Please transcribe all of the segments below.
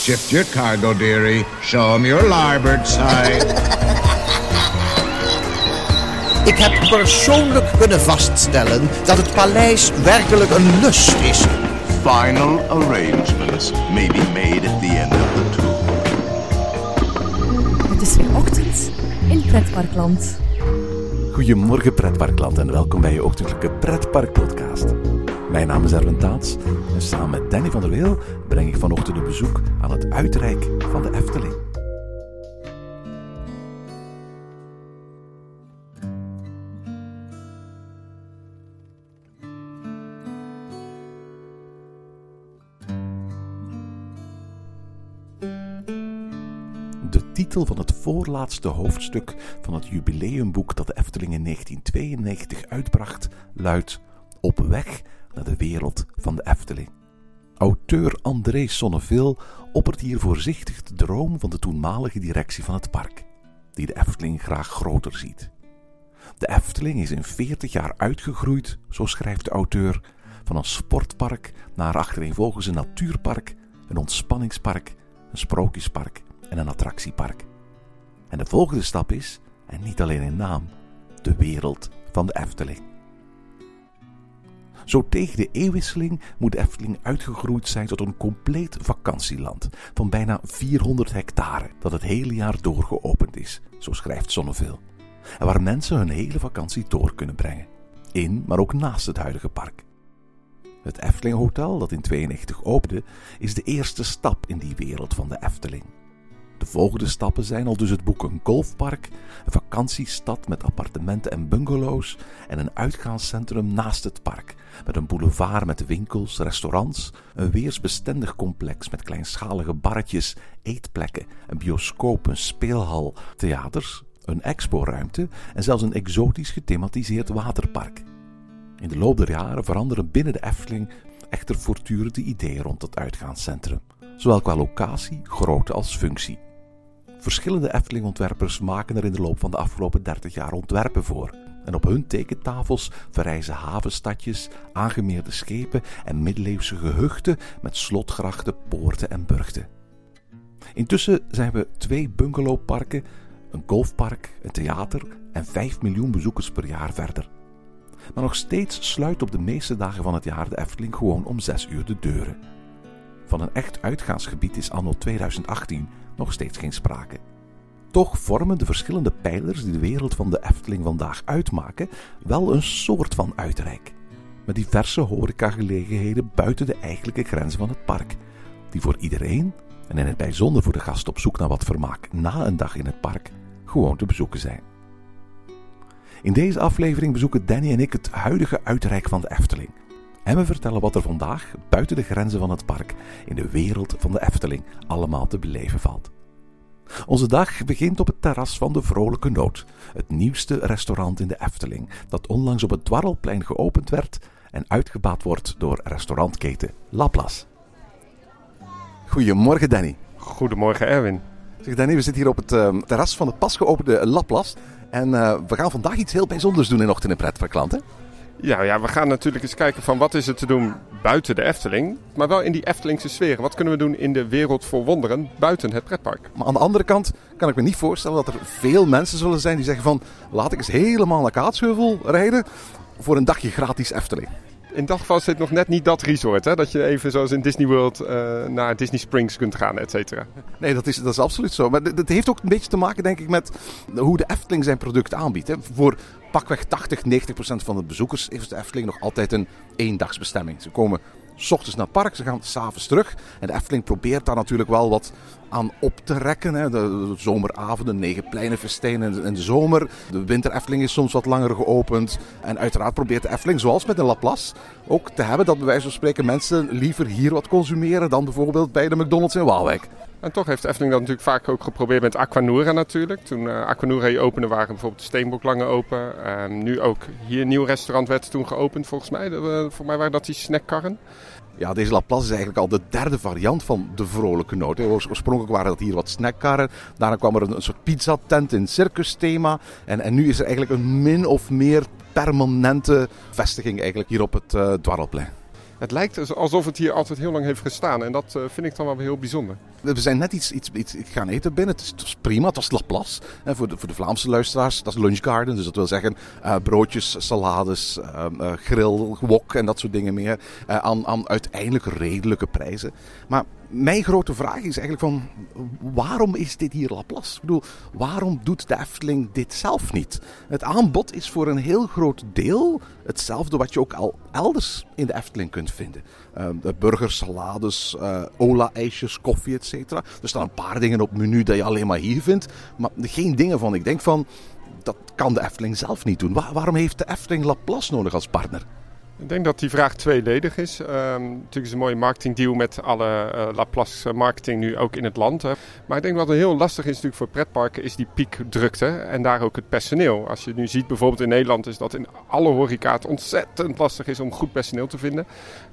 Shift your cargo, dearie. Show 'em your larboard side. Ik heb persoonlijk kunnen vaststellen dat het paleis werkelijk een lust is. Final arrangements may be made at the end of the tour. Het is weer ochtend in Pretparkland. Goedemorgen pretparkland en welkom bij je ochtendelijke pretparkpodcast. Mijn naam is Erwin Taats en samen met Danny van der Weel breng ik vanochtend een bezoek aan het uitrijk van de Efteling. De titel van het voorlaatste hoofdstuk van het jubileumboek dat de Efteling in 1992 uitbracht luidt Op weg naar de wereld van de Efteling. Auteur André Sonneville oppert hier voorzichtig de droom van de toenmalige directie van het park, die de Efteling graag groter ziet. De Efteling is in 40 jaar uitgegroeid, zo schrijft de auteur, van een sportpark naar achtereenvolgens een natuurpark, een ontspanningspark, een sprookjespark en een attractiepark. En de volgende stap is, en niet alleen in naam, de wereld van de Efteling. Zo tegen de eeuwwisseling moet de Efteling uitgegroeid zijn tot een compleet vakantieland van bijna 400 hectare dat het hele jaar door geopend is, zo schrijft Zonneville. En waar mensen hun hele vakantie door kunnen brengen. In, maar ook naast het huidige park. Het Efteling Hotel, dat in 92 opende, is de eerste stap in die wereld van de Efteling. De volgende stappen zijn al dus het boek een golfpark, een vakantiestad met appartementen en bungalows en een uitgaanscentrum naast het park, met een boulevard met winkels, restaurants, een weersbestendig complex met kleinschalige barretjes, eetplekken, een bioscoop, een speelhal, theaters, een exporuimte en zelfs een exotisch gethematiseerd waterpark. In de loop der jaren veranderen binnen de Efteling echter voortdurend de ideeën rond het uitgaanscentrum, zowel qua locatie, grootte als functie. Verschillende Efteling-ontwerpers maken er in de loop van de afgelopen 30 jaar ontwerpen voor. En op hun tekentafels verrijzen havenstadjes, aangemeerde schepen en middeleeuwse gehuchten met slotgrachten, poorten en burchten. Intussen zijn we twee bungalowparken, een golfpark, een theater en 5 miljoen bezoekers per jaar verder. Maar nog steeds sluit op de meeste dagen van het jaar de Efteling gewoon om 6 uur de deuren. Van een echt uitgaansgebied is anno 2018 nog steeds geen sprake. Toch vormen de verschillende pijlers die de wereld van de Efteling vandaag uitmaken wel een soort van uitrijk. Met diverse horecagelegenheden buiten de eigenlijke grenzen van het park, die voor iedereen, en in het bijzonder voor de gast op zoek naar wat vermaak na een dag in het park, gewoon te bezoeken zijn. In deze aflevering bezoeken Danny en ik het huidige uitrijk van de Efteling. En we vertellen wat er vandaag, buiten de grenzen van het park, in de wereld van de Efteling allemaal te beleven valt. Onze dag begint op het terras van de Vrolijke Noot, het nieuwste restaurant in de Efteling, dat onlangs op het Dwarrelplein geopend werd en uitgebaat wordt door restaurantketen Laplas. Goedemorgen Danny. Goedemorgen Erwin. Zeg Danny, we zitten hier op het uh, terras van het pas geopende Laplas en uh, we gaan vandaag iets heel bijzonders doen in Ochtend in Pret voor klanten. Ja, ja, we gaan natuurlijk eens kijken van wat is er te doen buiten de Efteling, maar wel in die Eftelingse sfeer. Wat kunnen we doen in de wereld voor wonderen buiten het pretpark? Maar aan de andere kant kan ik me niet voorstellen dat er veel mensen zullen zijn die zeggen van laat ik eens helemaal naar Kaatsheuvel rijden voor een dagje gratis Efteling. In dat geval dit nog net niet dat resort, hè? dat je even zoals in Disney World uh, naar Disney Springs kunt gaan, et cetera. Nee, dat is, dat is absoluut zo. Maar dat heeft ook een beetje te maken, denk ik, met hoe de Efteling zijn product aanbiedt. Hè. Voor pakweg 80, 90 procent van de bezoekers heeft de Efteling nog altijd een eendagsbestemming. Ze komen s ochtends naar het park, ze gaan s'avonds terug. En de Efteling probeert daar natuurlijk wel wat aan op te rekken. Hè. De, de zomeravonden, negen pleinen festijnen in de zomer. De winter Efteling is soms wat langer geopend. En uiteraard probeert de Efteling, zoals met een Laplace, ook te hebben dat bij wijze van spreken mensen liever hier wat consumeren dan bijvoorbeeld bij de McDonald's in Waalwijk. En toch heeft Efteling dat natuurlijk vaak ook geprobeerd met Aquanura natuurlijk. Toen uh, Aquanura opende waren bijvoorbeeld de Steenbok langer open. Uh, nu ook hier een nieuw restaurant werd toen geopend volgens mij. Uh, voor mij waren dat die snackkarren. Ja, deze Laplace is eigenlijk al de derde variant van de vrolijke noot. Oorspronkelijk waren dat hier wat snackkarren. Daarna kwam er een, een soort pizzatent in circusthema. En, en nu is er eigenlijk een min of meer permanente vestiging eigenlijk hier op het Dwarrelplein. Het lijkt alsof het hier altijd heel lang heeft gestaan. En dat uh, vind ik dan wel heel bijzonder. We zijn net iets, iets, iets gaan eten binnen. Het is, prima, het was Laplace. En voor, de, voor de Vlaamse luisteraars, dat is lunchgarden. Dus dat wil zeggen uh, broodjes, salades, uh, grill, wok en dat soort dingen meer. aan, aan uiteindelijk redelijke prijzen. Maar mijn grote vraag is eigenlijk van waarom is dit hier Laplace? Ik bedoel, waarom doet de Efteling dit zelf niet? Het aanbod is voor een heel groot deel hetzelfde wat je ook al elders in de Efteling kunt vinden. Uh, burgers, salades, uh, ola-ijsjes, koffie, etc. Er staan een paar dingen op menu dat je alleen maar hier vindt, maar geen dingen van ik denk van dat kan de Efteling zelf niet doen. waarom heeft de Efteling Laplace nodig als partner? Ik denk dat die vraag tweeledig is. Um, natuurlijk is een mooie marketingdeal met alle uh, Laplace marketing nu ook in het land. Hè. Maar ik denk wat heel lastig is natuurlijk voor pretparken is die piekdrukte en daar ook het personeel. Als je nu ziet bijvoorbeeld in Nederland is dat in alle horeca het ontzettend lastig is om goed personeel te vinden.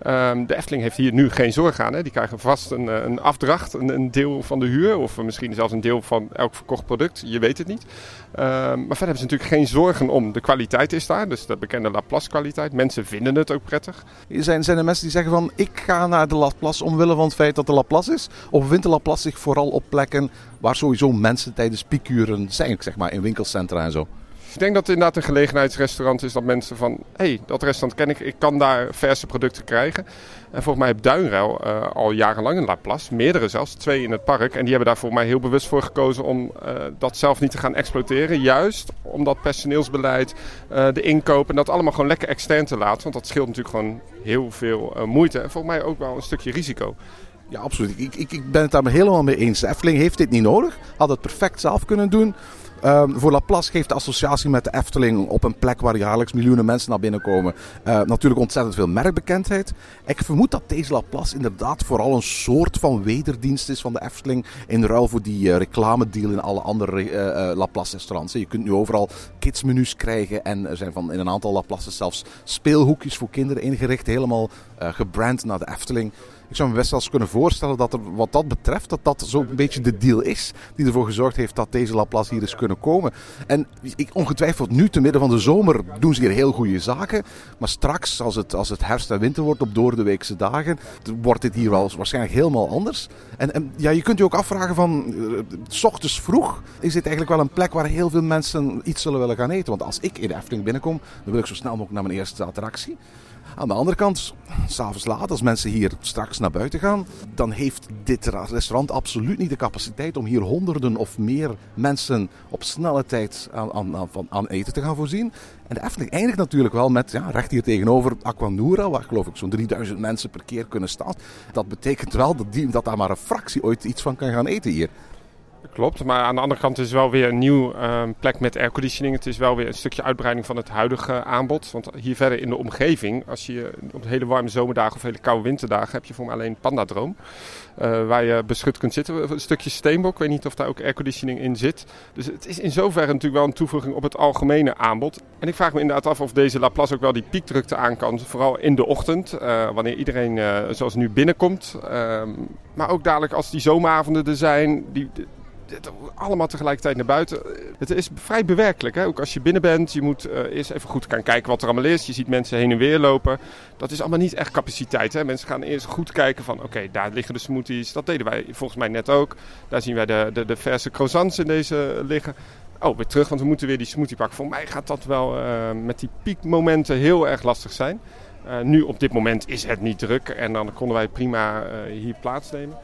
Um, de Efteling heeft hier nu geen zorg aan. Hè. Die krijgen vast een, eh, een afdracht, een, deel van de huur of misschien zelfs een deel van elk verkocht product. Je weet het niet. Um, maar verder hebben ze natuurlijk geen zorgen om. De kwaliteit is daar, dus de bekende Laplace kwaliteit. Mensen vinden het ook prettig. Zijn, zijn er mensen die zeggen van ik ga naar de Laplace omwille van het feit dat de Laplace is? Of vindt de Laplace zich vooral op plekken waar sowieso mensen tijdens piekuren zijn, zeg maar in winkelcentra en zo? Ik denk dat het inderdaad een gelegenheidsrestaurant is dat mensen van... hé, hey, dat restaurant ken ik, ik kan daar verse producten krijgen. En volgens mij heeft Duinruil uh, al jarenlang een Laplace, meerdere zelfs, twee in het park. En die hebben daar voor mij heel bewust voor gekozen om uh, dat zelf niet te gaan exploiteren. Juist omdat personeelsbeleid, uh, de inkoop en dat allemaal gewoon lekker extern te laten. Want dat scheelt natuurlijk gewoon heel veel moeite en volgens mij ook wel een stukje risico. Ja, absoluut. Ik, ik, ik ben het daar helemaal mee eens. De Efteling heeft dit niet nodig. Had het perfect zelf kunnen doen. Um, voor Laplace geeft de associatie met de Efteling op een plek waar jaarlijks miljoenen mensen naar binnen komen uh, natuurlijk ontzettend veel merkbekendheid. Ik vermoed dat deze Laplace inderdaad vooral een soort van wederdienst is van de Efteling in ruil voor die uh, reclamedeal in alle andere uh, Laplace restaurants. Je kunt nu overal kidsmenu's krijgen en er zijn van in een aantal Laplaces zelfs speelhoekjes voor kinderen ingericht, helemaal gebrand naar de Efteling. Ik zou me best wel eens kunnen voorstellen dat er wat dat betreft, dat dat zo'n beetje de deal is die ervoor gezorgd heeft dat deze Laplace hier is kunnen komen. En ik, ongetwijfeld nu, te midden van de zomer, doen ze hier heel goede zaken. Maar straks, als het, als het herfst en winter wordt op doordeweekse dagen, wordt dit hier wel waarschijnlijk helemaal anders. En, ja, je kunt je ook afvragen van, uh, s ochtends vroeg is dit eigenlijk wel een plek waar heel veel mensen iets zullen willen gaan eten. Want als ik in de Efteling binnenkom, dan wil ik zo snel mogelijk naar mijn eerste attractie. Aan de andere kant, s'avonds laat, als mensen hier straks naar buiten gaan, dan heeft dit restaurant absoluut niet de capaciteit om hier honderden of meer mensen op snelle tijd aan, aan, aan eten te gaan voorzien. En de Efteling eindigt natuurlijk wel met, ja, recht hier tegenover Aquanura, waar geloof ik zo'n 3000 mensen per keer kunnen staan. Dat betekent wel dat, die, dat daar maar een fractie ooit iets van kan gaan eten hier. Klopt, maar aan de andere kant is het wel weer een nieuw uh, plek met airconditioning. Het is wel weer een stukje uitbreiding van het huidige aanbod. Want hier verder in de omgeving, als je op hele warme zomerdagen of hele koude winterdagen, heb je voor alleen Pandadroom. Uh, waar je beschut kunt zitten. Een stukje steenbok, ik weet niet of daar ook airconditioning in zit. Dus het is in zoverre natuurlijk wel een toevoeging op het algemene aanbod. En ik vraag me inderdaad af of deze Laplace ook wel die piekdrukte aan kan. Vooral in de ochtend, uh, wanneer iedereen zoals nu binnenkomt. Ehm, maar ook dadelijk als die zomeravonden er zijn. Die, allemaal tegelijkertijd naar buiten. Het is vrij bewerkelijk. Hè? Ook als je binnen bent, je moet uh, eerst even goed gaan kijken wat er allemaal is. Je ziet mensen heen en weer lopen. Dat is allemaal niet echt capaciteit. Hè? Mensen gaan eerst goed kijken van oké, daar liggen de smoothies. Dat deden wij volgens mij net ook. Daar zien wij de, de, de verse croissants in deze liggen. Oh, weer terug, want we moeten weer die smoothie pakken. Voor mij gaat dat wel uh, met die piekmomenten heel erg lastig zijn. Uh, nu op dit moment is het niet druk en dan konden wij prima hier plaatsnemen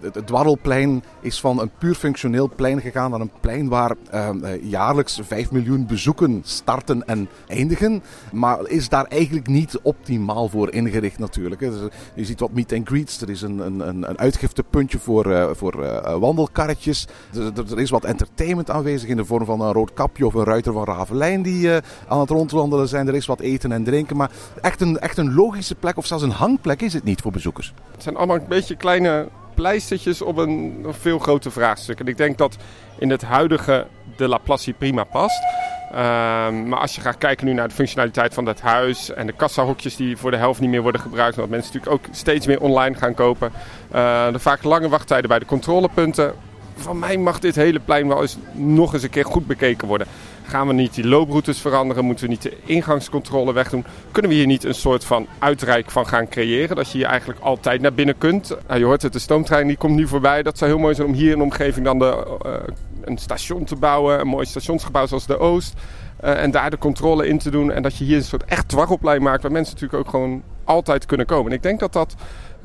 het dwarrelplein is van een puur functioneel plein gegaan naar een plein waar ehm, eh, jaarlijks 5 miljoen bezoeken starten en eindigen. Maar is daar eigenlijk niet optimaal voor ingericht natuurlijk. Dus, je ziet wat meet and greets. Er is een, een, een uitgiftepuntje voor, voor wandelkarretjes. Er, er, is wat entertainment aanwezig in de vorm van een rood kapje of een ruiter van Ravelijn die aan het rondwandelen zijn. Er is wat eten en drinken. Maar echt een, echt een logische plek of zelfs een hangplek is het niet voor bezoekers. Het zijn allemaal een beetje kleine pleistertjes op een veel groter vraagstuk. En ik denk dat in het huidige de Laplace prima past. Um, maar als je gaat kijken nu naar de functionaliteit van dat huis en de kassahokjes die voor de helft niet meer worden gebruikt, omdat mensen natuurlijk ook steeds meer online gaan kopen. Uh, er vaak lange wachttijden bij de controlepunten. van mij mag dit hele plein wel eens nog eens een keer goed bekeken worden. Gaan we niet die looproutes veranderen? Moeten we niet de ingangscontrole wegdoen? Kunnen we hier niet een soort van uitrijk van gaan creëren? Dat je hier eigenlijk altijd naar binnen kunt. Je hoort het, de stoomtrein die komt nu voorbij. Dat zou heel mooi zijn om hier in de omgeving dan de, uh, een station te bouwen. Een mooi stationsgebouw zoals de Oost. Uh, en daar de controle in te doen. En dat je hier een soort echt dwaroplein maakt waar mensen natuurlijk ook gewoon altijd kunnen komen. En ik denk dat dat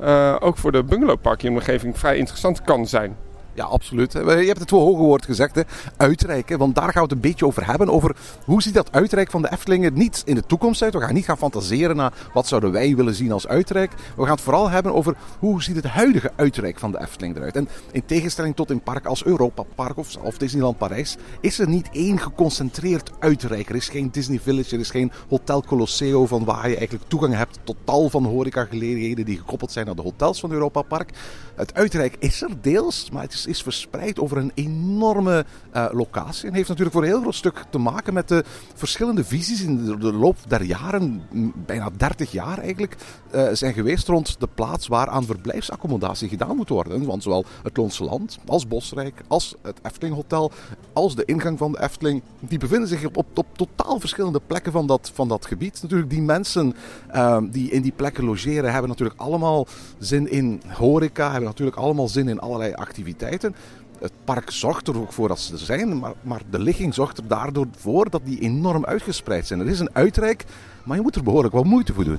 uh, ook voor de bungalowpark in de omgeving vrij interessant kan zijn. Ja, absoluut. Je hebt het wel hoge woord gezegd, hè. uitreiken. Want daar gaan we het een beetje over hebben. Over hoe ziet dat uitrijk van de Eftelingen niet in de toekomst uit. We gaan niet gaan fantaseren naar wat zouden wij willen zien als uitrijk. We gaan het vooral hebben over hoe ziet het huidige uitrijk van de Efteling eruit. En in tegenstelling tot een park als Europa Park of, Disneyland Parijs is er niet één geconcentreerd uitrijk. Er is geen Disney Village, er is geen Hotel Colosseo van waar je eigenlijk toegang hebt tot tal van horecagelegenheden die gekoppeld zijn aan de hotels van Europa Park. Het uitrijk is er deels, maar het is, is verspreid over een enorme uh, locatie. En heeft natuurlijk voor een heel groot stuk te maken met de verschillende visies in de, loop der jaren, bijna 30 jaar eigenlijk, uh, zijn geweest rond de plaats waar aan verblijfsaccommodatie gedaan moet worden. Want zowel het Loonse Land als Bosrijk, als het Efteling Hotel, als de ingang van de Efteling, die bevinden zich op, totaal verschillende plekken van dat, van dat gebied. Natuurlijk, die mensen uh, die in die plekken logeren, hebben natuurlijk allemaal zin in horeca, hebben natuurlijk allemaal zin in allerlei activiteiten. Het park zorgt er ook voor dat ze er zijn, maar, maar de ligging zorgt er daardoor voor dat die enorm uitgespreid zijn. Er is een uitrijk, maar je moet er behoorlijk wat moeite voor doen.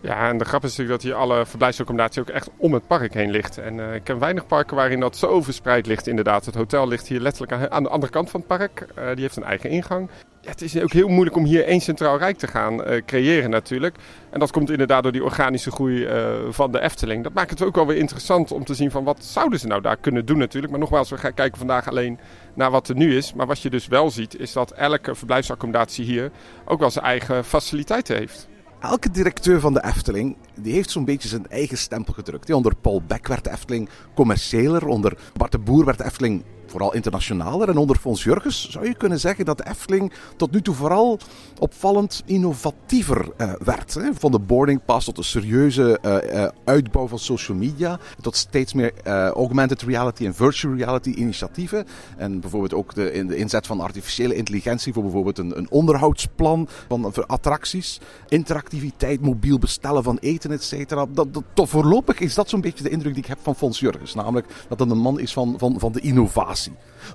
Ja, en de grap is natuurlijk dat hier alle verblijfsaccommodatie ook echt om het park heen ligt. En uh, ik ken weinig parken waarin dat zo verspreid ligt inderdaad. Het hotel ligt hier letterlijk aan de andere kant van het park. Uh, die heeft een eigen ingang. Het is ook heel moeilijk om hier één centraal rijk te gaan uh, creëren natuurlijk. En dat komt inderdaad door die organische groei van de Efteling. Dat maakt het ook wel weer interessant om te zien van wat zouden ze nou daar kunnen doen natuurlijk. Maar nogmaals, we gaan kijken vandaag alleen naar wat er nu is. Maar wat je dus wel ziet is dat elke verblijfsaccommodatie hier ook wel zijn eigen faciliteiten heeft. Elke directeur van de Efteling die heeft zo'n beetje zijn eigen stempel gedrukt. Onder Paul Beck werd de Efteling commerciëler, onder Bart de Boer werd de Efteling vooral internationaler. En onder Fons Jurgens zou je kunnen zeggen dat Efteling tot nu toe vooral opvallend innovatiever uh, werd. Hè. Van de boarding pass tot de serieuze uh, uh, uitbouw van social media. Tot steeds meer augmented reality en virtual reality initiatieven. En bijvoorbeeld ook de, in de inzet van artificiële intelligentie voor bijvoorbeeld een, een onderhoudsplan van attracties. Interactiviteit, mobiel bestellen van eten, et cetera. Dat, dat, voorlopig is dat zo'n beetje de indruk die ik heb van Fons Jurgens. Namelijk dat dat een man is van, van, van de innovatie.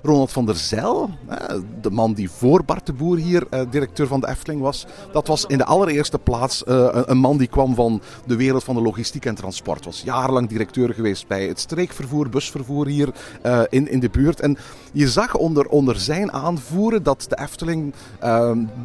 Ronald van der Zijl, de man die voor Bart de Boer hier directeur van de Efteling was, dat was in de allereerste plaats een man die kwam van de wereld van de logistiek en transport. Was jarenlang directeur geweest bij het streekvervoer, busvervoer hier in, in de buurt. En je zag onder, onder zijn aanvoeren dat de Efteling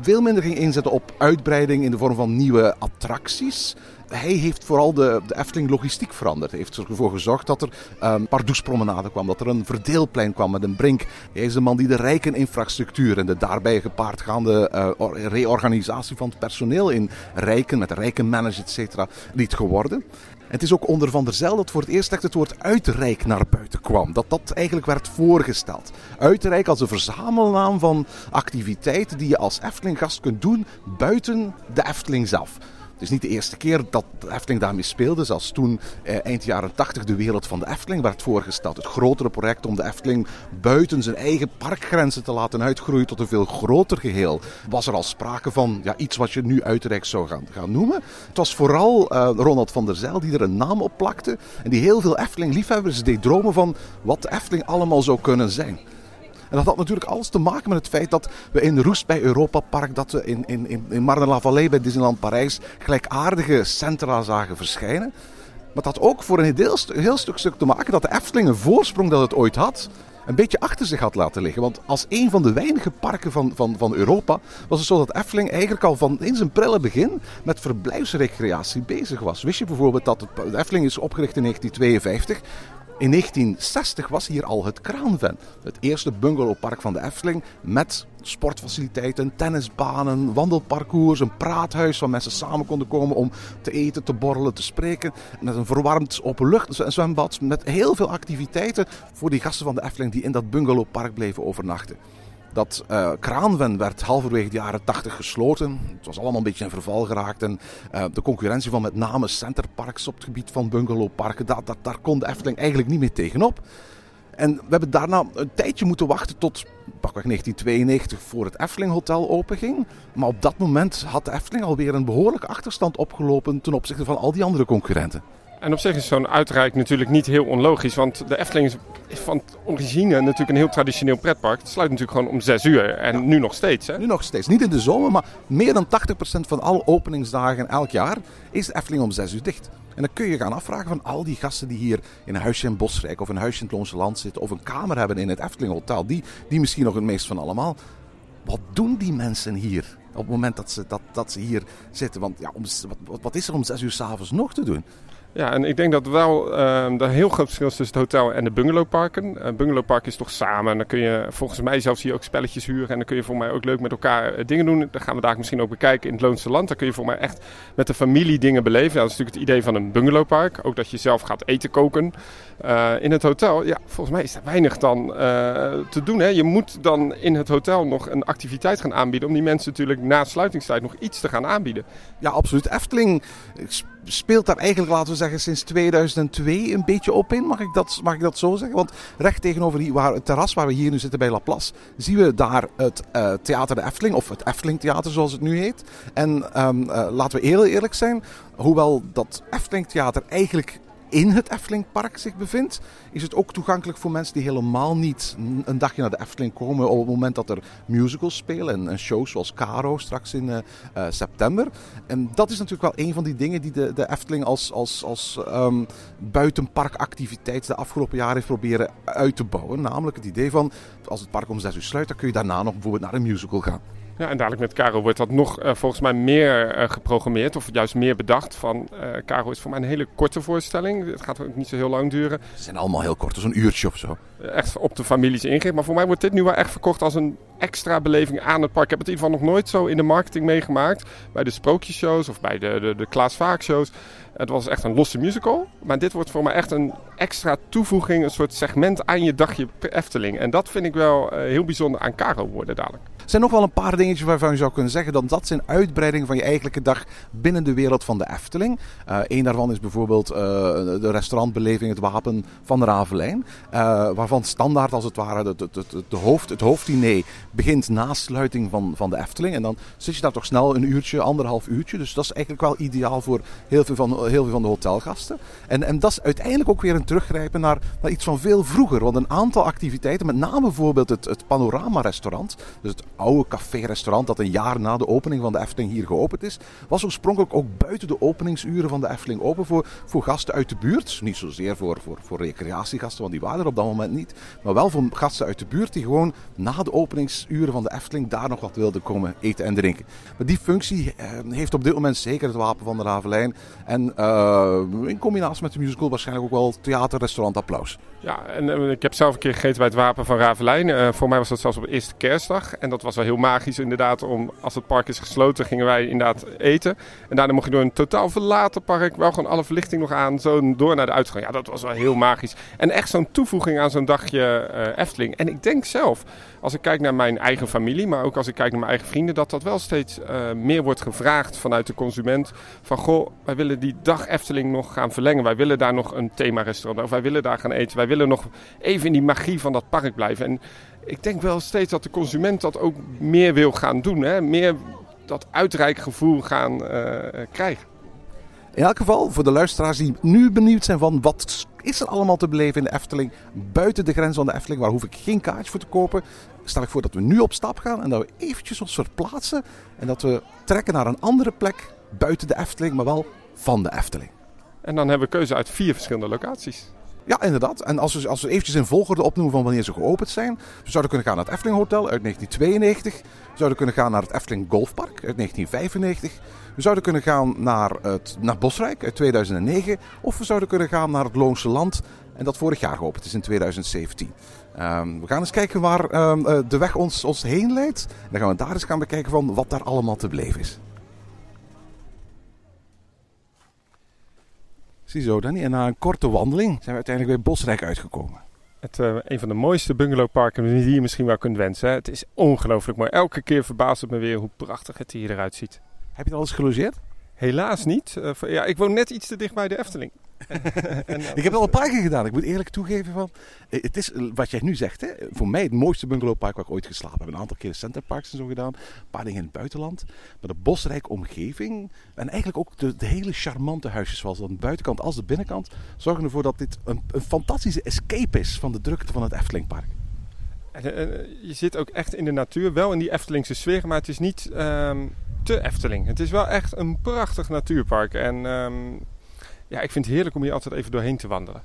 veel minder ging inzetten op uitbreiding in de vorm van nieuwe attracties hij heeft vooral de, de Efteling logistiek veranderd. Hij heeft ervoor gezorgd dat er een Pardoespromenade kwam, dat er een verdeelplein kwam met een brink. Hij is de man die de rijke infrastructuur en de daarbij gepaardgaande uh, reorganisatie van het personeel in rijken, met rijke managers, et cetera, liet geworden. En het is ook onder Van der Zijl dat voor het eerst echt het woord uitrijk naar buiten kwam. Dat dat eigenlijk werd voorgesteld. Uitrijk als een verzamelnaam van activiteiten die je als Efteling-gast kunt doen buiten de Efteling zelf. Het is niet de eerste keer dat de Efteling daarmee speelde. Zelfs toen eh, eind jaren 80 de wereld van de Efteling werd voorgesteld. Het grotere project om de Efteling buiten zijn eigen parkgrenzen te laten uitgroeien tot een veel groter geheel. Was er al sprake van ja, iets wat je nu uitrijk zou gaan, gaan noemen. Het was vooral uh, Ronald van der Zijl die er een naam op plakte. En die heel veel Efteling-liefhebbers deed dromen van wat de Efteling allemaal zou kunnen zijn. En dat had natuurlijk alles te maken met het feit dat we in Roest bij Europa Park, dat we in, in, in Marne-la-Vallée bij Disneyland Parijs gelijkaardige centra zagen verschijnen. Maar dat had ook voor een heel, heel stuk, stuk te maken dat de Efteling een voorsprong dat het ooit had, een beetje achter zich had laten liggen. Want als een van de weinige parken van, van, van Europa was het zo dat Efteling eigenlijk al van in zijn prille begin met verblijfsrecreatie bezig was. Wist je bijvoorbeeld dat de Efteling is opgericht in 1952 in 1960 was hier al het Kraanven, het eerste bungalowpark van de Efteling met sportfaciliteiten, tennisbanen, wandelparcours, een praathuis waar mensen samen konden komen om te eten, te borrelen, te spreken. Met een verwarmd openluchtzwembad, met heel veel activiteiten voor die gasten van de Efteling die in dat bungalowpark bleven overnachten. Dat uh, werd halverwege de jaren 80 gesloten. Het was allemaal een beetje in verval geraakt. En uh, de concurrentie van met name centerparks op het gebied van bungalowparken, daar, daar, daar kon de Efteling eigenlijk niet meer tegenop. en we hebben daarna een tijdje moeten wachten tot pakweg 1992 voor het Efteling Hotel openging. Maar op dat moment had de Efteling alweer een behoorlijke achterstand opgelopen ten opzichte van al die andere concurrenten. En op zich is zo'n uitreik natuurlijk niet heel onlogisch. Want de Efteling is van origine natuurlijk een heel traditioneel pretpark. Het sluit natuurlijk gewoon om 6 uur. En nu nog steeds. Hè? Nu nog steeds. Niet in de zomer, maar meer dan 80% van alle openingsdagen elk jaar is de Efteling om 6 uur dicht. En dan kun je gaan afvragen van al die gasten die hier in een huisje in Bosrijk of een huisje in het Loonse Land zitten of een kamer hebben in het Efteling Hotel, die, die misschien nog het meest van allemaal. Wat doen die mensen hier op het moment dat ze, dat, dat ze hier zitten? Want ja, om, wat, wat is er om 6 uur s'avonds nog te doen? Ja, en ik denk dat wel uh, er heel groot verschil is tussen het hotel en de bungalowparken. Een uh, bungalowpark is toch samen. En dan kun je volgens mij zelfs hier ook spelletjes huren. En dan kun je voor mij ook leuk met elkaar uh, dingen doen. Dat gaan we daar misschien ook bekijken in het Loonse Land. Dan kun je voor mij echt met de familie dingen beleven. dat is natuurlijk het idee van een bungalowpark. Ook dat je zelf gaat eten koken. Uh, in het hotel, ja, volgens mij is er weinig dan te doen. Hè. Je moet dan in het hotel nog een activiteit gaan aanbieden. Om die mensen natuurlijk na sluitingstijd nog iets te gaan aanbieden. Ja, absoluut. Efteling speelt daar eigenlijk, laten we zeggen, sinds 2002 een beetje op in. Mag ik dat, mag ik dat zo zeggen? Want recht tegenover die, waar, het terras waar we hier nu zitten bij Laplace, zien we daar het uh, Theater de Efteling, of het Efteling Theater zoals het nu heet. En um, uh, laten we heel eerlijk zijn, hoewel dat Efteling Theater eigenlijk in het Eftelingpark zich bevindt, is het ook toegankelijk voor mensen die helemaal niet een dagje naar de Efteling komen op het moment dat er musicals spelen en, shows zoals Caro straks in uh, uh, september. En dat is natuurlijk wel een van die dingen die de, de Efteling als, als, als um, buitenparkactiviteit de afgelopen jaren heeft proberen uit te bouwen. Namelijk het idee van als het park om 6 uur sluit, dan kun je daarna nog bijvoorbeeld naar een musical gaan. Ja, en dadelijk met Caro wordt dat nog uh, volgens mij meer uh, geprogrammeerd of juist meer bedacht. Van uh, Caro is voor mij een hele korte voorstelling. Het gaat ook niet zo heel lang duren. Ze zijn allemaal heel kort, dus een uurtje of zo. Echt op de families ingericht. Maar voor mij wordt dit nu wel echt verkocht als een extra beleving aan het park. Ik heb het in ieder geval nog nooit zo in de marketing meegemaakt. Bij de sprookjeshows of bij de, de, de Klaas Vaak shows. Het was echt een losse musical. Maar dit wordt voor mij echt een extra toevoeging. Een soort segment aan je dagje Efteling. En dat vind ik wel heel bijzonder aan Caro worden dadelijk. Zijn nog wel een paar dingetjes waarvan je zou kunnen zeggen dat dat zijn uitbreiding van je eigenlijke dag binnen de wereld van de Efteling. Uh, een daarvan is bijvoorbeeld uh, de restaurantbeleving Het Wapen van Ravelijn. Uh, waarvan standaard als het ware het, het, het, hoofd, het hoofddiner begint na sluiting van, van de Efteling. En dan zit je daar toch snel een uurtje, anderhalf uurtje. Dus dat is eigenlijk wel ideaal voor heel veel van, heel veel van de hotelgasten. En, en dat is uiteindelijk ook weer een teruggrijpen naar, naar iets van veel vroeger. Want een aantal activiteiten, met name bijvoorbeeld het, het Panorama-restaurant, dus het oude café-restaurant dat een jaar na de opening van de Efteling hier geopend is, was oorspronkelijk ook buiten de openingsuren van de Efteling open voor, voor gasten uit de buurt. Niet zozeer voor, voor, voor recreatiegasten, want die waren er op dat moment niet. Maar wel voor gasten uit de buurt die gewoon na de openingsuren van de Efteling daar nog wat wilden komen eten en drinken. Maar die functie eh, heeft op dit moment zeker het Wapen van de Ravelijn. En uh, in combinatie met de musical waarschijnlijk ook wel theater, restaurant, applaus. Ja, en uh, ik heb zelf een keer gegeten bij het Wapen van Ravelijn. Voor mij was dat zelfs op de eerste kerstdag. En dat was wel heel magisch inderdaad. Om, als het park is gesloten, gingen wij inderdaad eten. En daarna mocht je door een totaal verlaten park, wel gewoon alle verlichting nog aan, zo door naar de uitgang. Ja, dat was wel heel magisch. En echt zo'n toevoeging aan zo'n dagje uh, Efteling. En ik denk zelf, als ik kijk naar mijn eigen familie, maar ook als ik kijk naar mijn eigen vrienden, dat dat wel steeds uh, meer wordt gevraagd vanuit de consument. Van goh, wij willen die dag Efteling nog gaan verlengen. Wij willen daar nog een thema-restaurant, of wij willen daar gaan eten. Wij willen nog even in die magie van dat park blijven. En ik denk wel steeds dat de consument dat ook meer wil gaan doen. Hè? Meer dat uitreikgevoel gaan uh, krijgen. In elk geval, voor de luisteraars die nu benieuwd zijn van wat is er allemaal te beleven in de Efteling, buiten de grens van de Efteling, waar hoef ik geen kaartje voor te kopen, stel ik voor dat we nu op stap gaan en dat we eventjes ons verplaatsen en dat we trekken naar een andere plek buiten de Efteling, maar wel van de Efteling. En dan hebben we keuze uit vier verschillende locaties. Ja, inderdaad. En als we, als we eventjes in volgorde opnoemen van wanneer ze geopend zijn. We zouden kunnen gaan naar het Efteling Hotel uit 1992. We zouden kunnen gaan naar het Efteling Golfpark uit 1995. We zouden kunnen gaan naar, het, naar Bosrijk uit 2009. Of we zouden kunnen gaan naar het Loonse Land. En dat vorig jaar geopend is in 2017. Um, we gaan eens kijken waar um, de weg ons, ons heen leidt. En dan gaan we daar eens gaan bekijken van wat daar allemaal te beleven is. Ziezo, Danny. En na een korte wandeling zijn we uiteindelijk bij Bosrijk uitgekomen. Het, uh, een van de mooiste bungalowparken die je misschien wel kunt wensen. Het is ongelooflijk mooi. Elke keer verbaast het me weer hoe prachtig het hier eruit ziet. Heb je het al eens gelogeerd? Helaas niet. Uh, ja, ik woon net iets te dicht bij de Efteling. ik heb het al een paar keer gedaan. Ik moet eerlijk toegeven van... eh, Het is eh, wat jij nu zegt. Hè, voor mij het mooiste bungalowpark waar ik ooit geslapen heb. Een aantal keer centerparks en zo gedaan. Een paar dingen in het buitenland. Maar de bosrijke omgeving. En eigenlijk ook de, de hele charmante huisjes. Zoals aan de buitenkant als de binnenkant. Zorgen ervoor dat dit een, een fantastische escape is van de drukte van het Eftelingpark. En, eh, je zit ook echt in de natuur, wel in die Eftelingse sfeer, maar het is niet ehm, te Efteling. Het is wel echt een prachtig natuurpark. En ehm, ja, ik vind het heerlijk om hier altijd even doorheen te wandelen.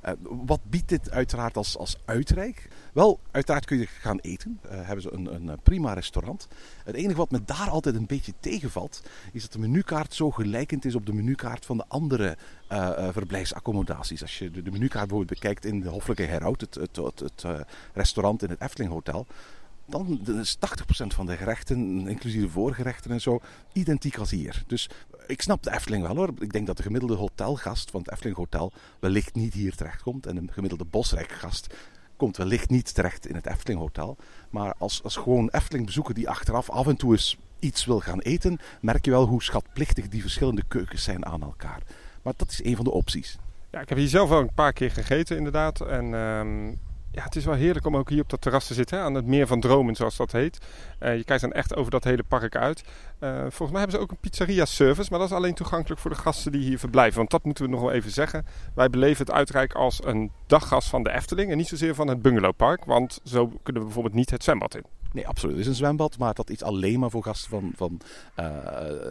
Eh, wat biedt dit uiteraard als, als uitrijk? Wel, uiteraard kun je gaan eten. Eh, hebben ze een, een eh, prima restaurant. Het enige wat me daar altijd een beetje tegenvalt, is dat de menukaart zo gelijkend is op de menukaart van de andere verblijfsaccommodaties. Als je de, menukaart bijvoorbeeld bekijkt in de Hoffelijke Herhout, het, het, het, restaurant in het Efteling Hotel, dan is 80% van de gerechten, inclusief de voorgerechten en zo, identiek als hier. Dus ik snap de Efteling wel hoor. Ik denk dat de gemiddelde hotelgast van het Efteling Hotel wellicht niet hier terechtkomt. En de gemiddelde Bosrijk-gast komt wellicht niet terecht in het Efteling Hotel. Maar als, als gewoon Efteling bezoeker die achteraf af en toe eens iets wil gaan eten, merk je wel hoe schatplichtig die verschillende keukens zijn aan elkaar. Maar dat is een van de opties. Ja, ik heb hier zelf wel een paar keer gegeten inderdaad. En ehm, ja, het is wel heerlijk om ook hier op dat terras te zitten, aan het meer van dromen zoals dat heet. Eh, je kijkt dan echt over dat hele park uit. Eh, volgens mij hebben ze ook een pizzeria service, maar dat is alleen toegankelijk voor de gasten die hier verblijven. Want dat moeten we nog wel even zeggen. Wij beleven het uitrijk als een daggast van de Efteling en niet zozeer van het bungalowpark. Want zo kunnen we bijvoorbeeld niet het zwembad in. Nee, absoluut. Het is een zwembad, maar dat is alleen maar voor gasten van, van eh,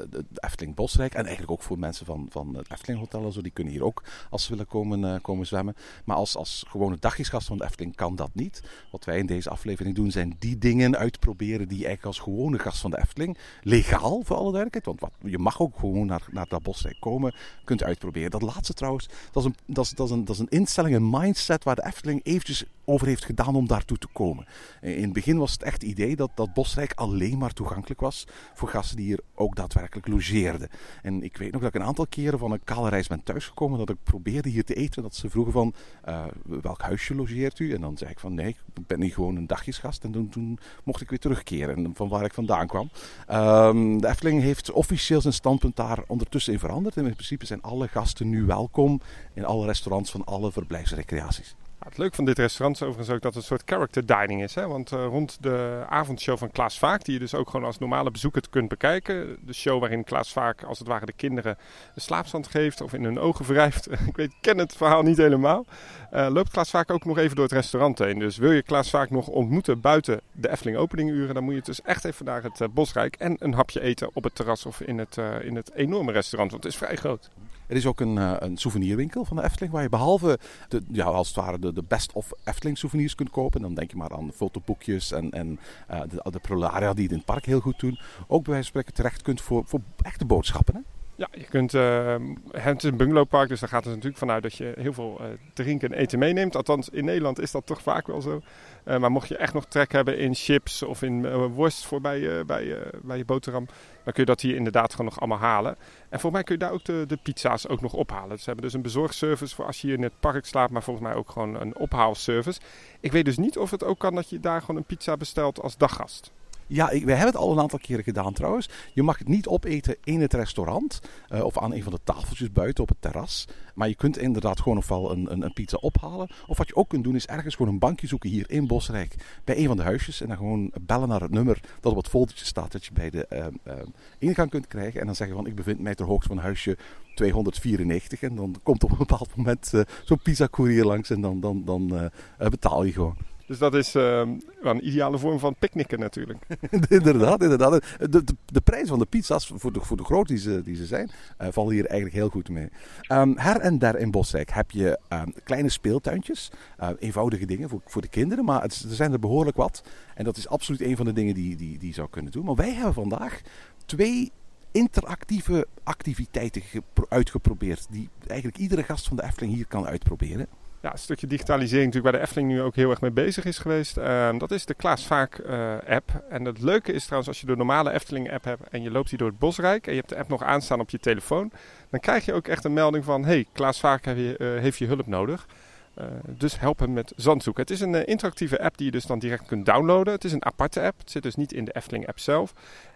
de Efteling Bosrijk. En eigenlijk ook voor mensen van, van het Efteling Hotel zo. Die kunnen hier ook, als ze willen komen, eh, komen zwemmen. Maar als, als gewone dagjesgast van de Efteling kan dat niet. Wat wij in deze aflevering doen, zijn die dingen uitproberen die je eigenlijk als gewone gast van de Efteling, legaal voor alle duidelijkheid, want wat, je mag ook gewoon naar, naar dat Bosrijk komen, kunt uitproberen. Dat laatste trouwens, dat is, een, dat, is, dat, is een, dat is een instelling, een mindset waar de Efteling eventjes over heeft gedaan om daartoe te komen. In het begin was het echt idee dat, dat Bosrijk alleen maar toegankelijk was voor gasten die hier ook daadwerkelijk logeerden. En ik weet nog dat ik een aantal keren van een kale reis ben thuisgekomen, dat ik probeerde hier te eten. Dat ze vroegen van, uh, welk huisje logeert u? En dan zei ik van, nee, ik ben hier gewoon een dagjesgast. En toen, toen mocht ik weer terugkeren van waar ik vandaan kwam. Um, de Efteling heeft officieel zijn standpunt daar ondertussen in veranderd. En in principe zijn alle gasten nu welkom in alle restaurants van alle verblijfsrecreaties. Het leuke van dit restaurant is overigens ook dat het een soort character dining is. Hè? Want uh, rond de avondshow van Klaas Vaak, die je dus ook gewoon als normale bezoeker kunt bekijken. De show waarin Klaas Vaak als het ware de kinderen een slaapstand geeft of in hun ogen wrijft. ik weet, ken het verhaal niet helemaal. Uh, loopt Klaas Vaak ook nog even door het restaurant heen. Dus wil je Klaas Vaak nog ontmoeten buiten de Efteling openinguren, dan moet je dus echt even naar het uh, Bosrijk en een hapje eten op het terras of in het, in het enorme restaurant. Want het is vrij groot. Er is ook een, uh, een souvenirwinkel van de Efteling waar je behalve de, ja, als het ware de, best of Efteling souvenirs kunt kopen. Dan denk je maar aan fotoboekjes en, en uh, de, de prolaria die het in het park heel goed doen. Ook bij wijze van spreken terecht kunt voor, voor echte boodschappen. Ja, je kunt, uh, het is een bungalowpark, dus daar gaat het natuurlijk vanuit dat je heel veel uh, drinken en eten meeneemt. Althans, in Nederland is dat toch vaak wel zo. Uh, maar mocht je echt nog trek hebben in chips of in worst voor bij, bij, bij je boterham, dan kun je dat hier inderdaad gewoon nog allemaal halen. En volgens mij kun je daar ook de, de pizza's ook nog ophalen. Dus ze hebben dus een bezorgservice voor als je hier in het park slaapt, maar volgens mij ook gewoon een ophaalservice. Ik weet dus niet of het ook kan dat je daar gewoon een pizza bestelt als daggast. Ja, ik, we hebben het al een aantal keren gedaan trouwens. Je mag het niet opeten in het restaurant uh, of aan een van de tafeltjes buiten op het terras. Maar je kunt inderdaad gewoon ofwel een, een, een, pizza ophalen. Of wat je ook kunt doen is ergens gewoon een bankje zoeken hier in Bosrijk bij een van de huisjes. En dan gewoon bellen naar het nummer dat op het foldertje staat dat je bij de uh, uh, ingang kunt krijgen. En dan zeggen van ik bevind mij ter hoogte van huisje 294. En dan komt op een bepaald moment zo'n pizza courier langs en dan, dan, dan betaal je gewoon. Dus dat is uh, een ideale vorm van picknicken natuurlijk. inderdaad, inderdaad. De, de, de, prijs van de pizza's, voor de, voor de grootte die ze, die zijn, uh, vallen hier eigenlijk heel goed mee. Um, her en der in Bosrijk heb je um, kleine speeltuintjes. Uh, eenvoudige dingen voor, voor de kinderen, maar er zijn er behoorlijk wat. En dat is absoluut een van de dingen die, die, die je zou kunnen doen. Maar wij hebben vandaag twee interactieve activiteiten uitgeprobeerd. Die eigenlijk iedere gast van de Efteling hier kan uitproberen ja, een stukje digitalisering natuurlijk waar de Efteling nu ook heel erg mee bezig is geweest. Uh, dat is de Klaas Vaak uh, app. En het leuke is trouwens als je de normale Efteling app hebt en je loopt hier door het Bosrijk en je hebt de app nog aanstaan op je telefoon. Dan krijg je ook echt een melding van, hey, Klaas Vaak heeft je, uh, heeft je hulp nodig. dus help hem met zandzoeken. Het is een interactieve app die je dus dan direct kunt downloaden. Het is een aparte app. Het zit dus niet in de Efteling app zelf.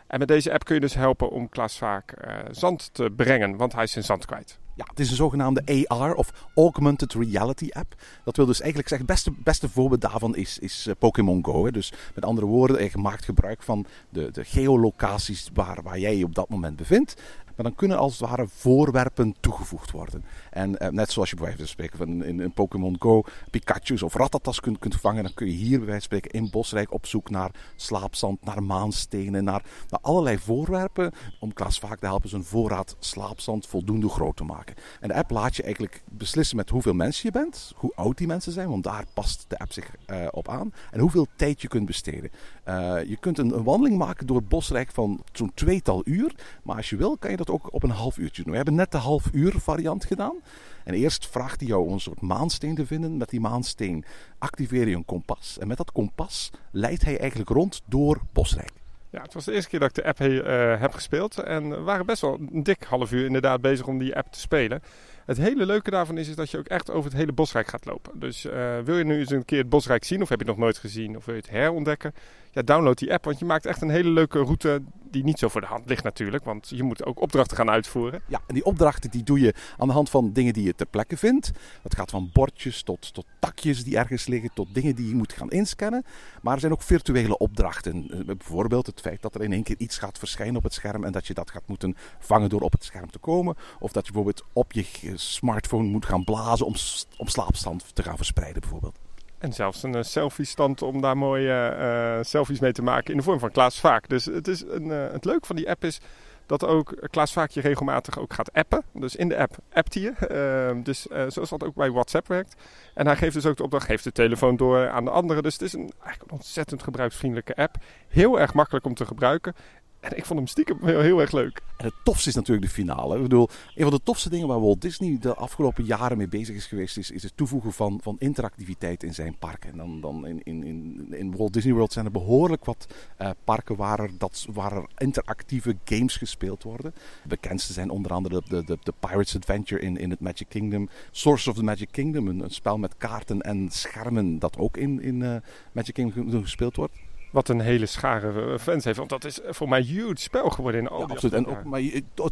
En met deze app kun je dus helpen om Klaas Vaak zand te brengen, want hij is zijn zand kwijt. Ja, het is een zogenaamde AR of Augmented Reality app. Dat wil dus eigenlijk zeggen, het beste, beste voorbeeld daarvan is, is uh, Pokémon Go. Hè. Dus met andere woorden, je maakt gebruik van de, de geolocaties waar, waar jij je op dat moment bevindt. Maar dan kunnen als het ware voorwerpen toegevoegd worden. En eh, net zoals je bij wijze van spreken van in, in Pokémon Go Pikachu's of Rattatas kunt, kunt vangen, dan kun je hier bij wijze van spreken in Bosrijk op zoek naar slaapzand, naar maanstenen, naar, naar allerlei voorwerpen om Klaas vaak te helpen zijn voorraad slaapzand voldoende groot te maken. En de app laat je eigenlijk beslissen met hoeveel mensen je bent, hoe oud die mensen zijn, want daar past de app zich uh, op aan, en hoeveel tijd je kunt besteden. Uh, je kunt een, een, wandeling maken door het Bosrijk van zo'n tweetal uur, maar als je wil kan je dat ook op een half uurtje doen. We hebben net de half uur variant gedaan. En eerst vraagt hij jou om een soort maansteen te vinden. Met die maansteen activeer je een kompas. En met dat kompas leidt hij eigenlijk rond door Bosrijk. Ja, het was de eerste keer dat ik de app uh, heb gespeeld. En we waren best wel een dik half uur inderdaad bezig om die app te spelen. Het hele leuke daarvan is, is dat je ook echt over het hele bosrijk gaat lopen. Dus uh, wil je nu eens een keer het bosrijk zien, of heb je het nog nooit gezien, of wil je het herontdekken? Ja, download die app, want je maakt echt een hele leuke route die niet zo voor de hand ligt natuurlijk. Want je moet ook opdrachten gaan uitvoeren. Ja, en die opdrachten die doe je aan de hand van dingen die je ter plekke vindt. Dat gaat van bordjes tot, tot takjes die ergens liggen, tot dingen die je moet gaan inscannen. Maar er zijn ook virtuele opdrachten. Bijvoorbeeld het feit dat er in één keer iets gaat verschijnen op het scherm en dat je dat gaat moeten vangen door op het scherm te komen. Of dat je bijvoorbeeld op je smartphone moet gaan blazen om, om slaapstand te gaan verspreiden bijvoorbeeld. En zelfs een uh, selfie-stand om daar mooie uh, selfies mee te maken in de vorm van Klaas Vaak. Dus het, is een, het leuke van die app is dat ook Klaas Vaak je regelmatig ook gaat appen. Dus in de app appt hij je. Ehm, dus zoals dat ook bij WhatsApp werkt. En hij geeft dus ook de opdracht, geeft de telefoon door aan de anderen. Dus het is een, eigenlijk een ontzettend gebruiksvriendelijke app. Heel erg makkelijk om te gebruiken. En ik vond hem stiekem heel, heel, erg leuk. En het tofste is natuurlijk de finale. Ik bedoel, een van de tofste dingen waar Walt Disney de afgelopen jaren mee bezig is geweest, is, is het toevoegen van, van interactiviteit in zijn parken. En dan, dan in, in, in, in Walt Disney World zijn er behoorlijk wat uh, parken waar er, dat, waar er interactieve games gespeeld worden. De bekendste zijn onder andere de, de, de Pirates Adventure in, in het Magic Kingdom. Source of the Magic Kingdom, een, een spel met kaarten en schermen dat ook in, in uh, Magic Kingdom gespeeld wordt wat een hele schare fans heeft. Want dat is voor mij een huge spel geworden in al ja, die absoluut. En ook, maar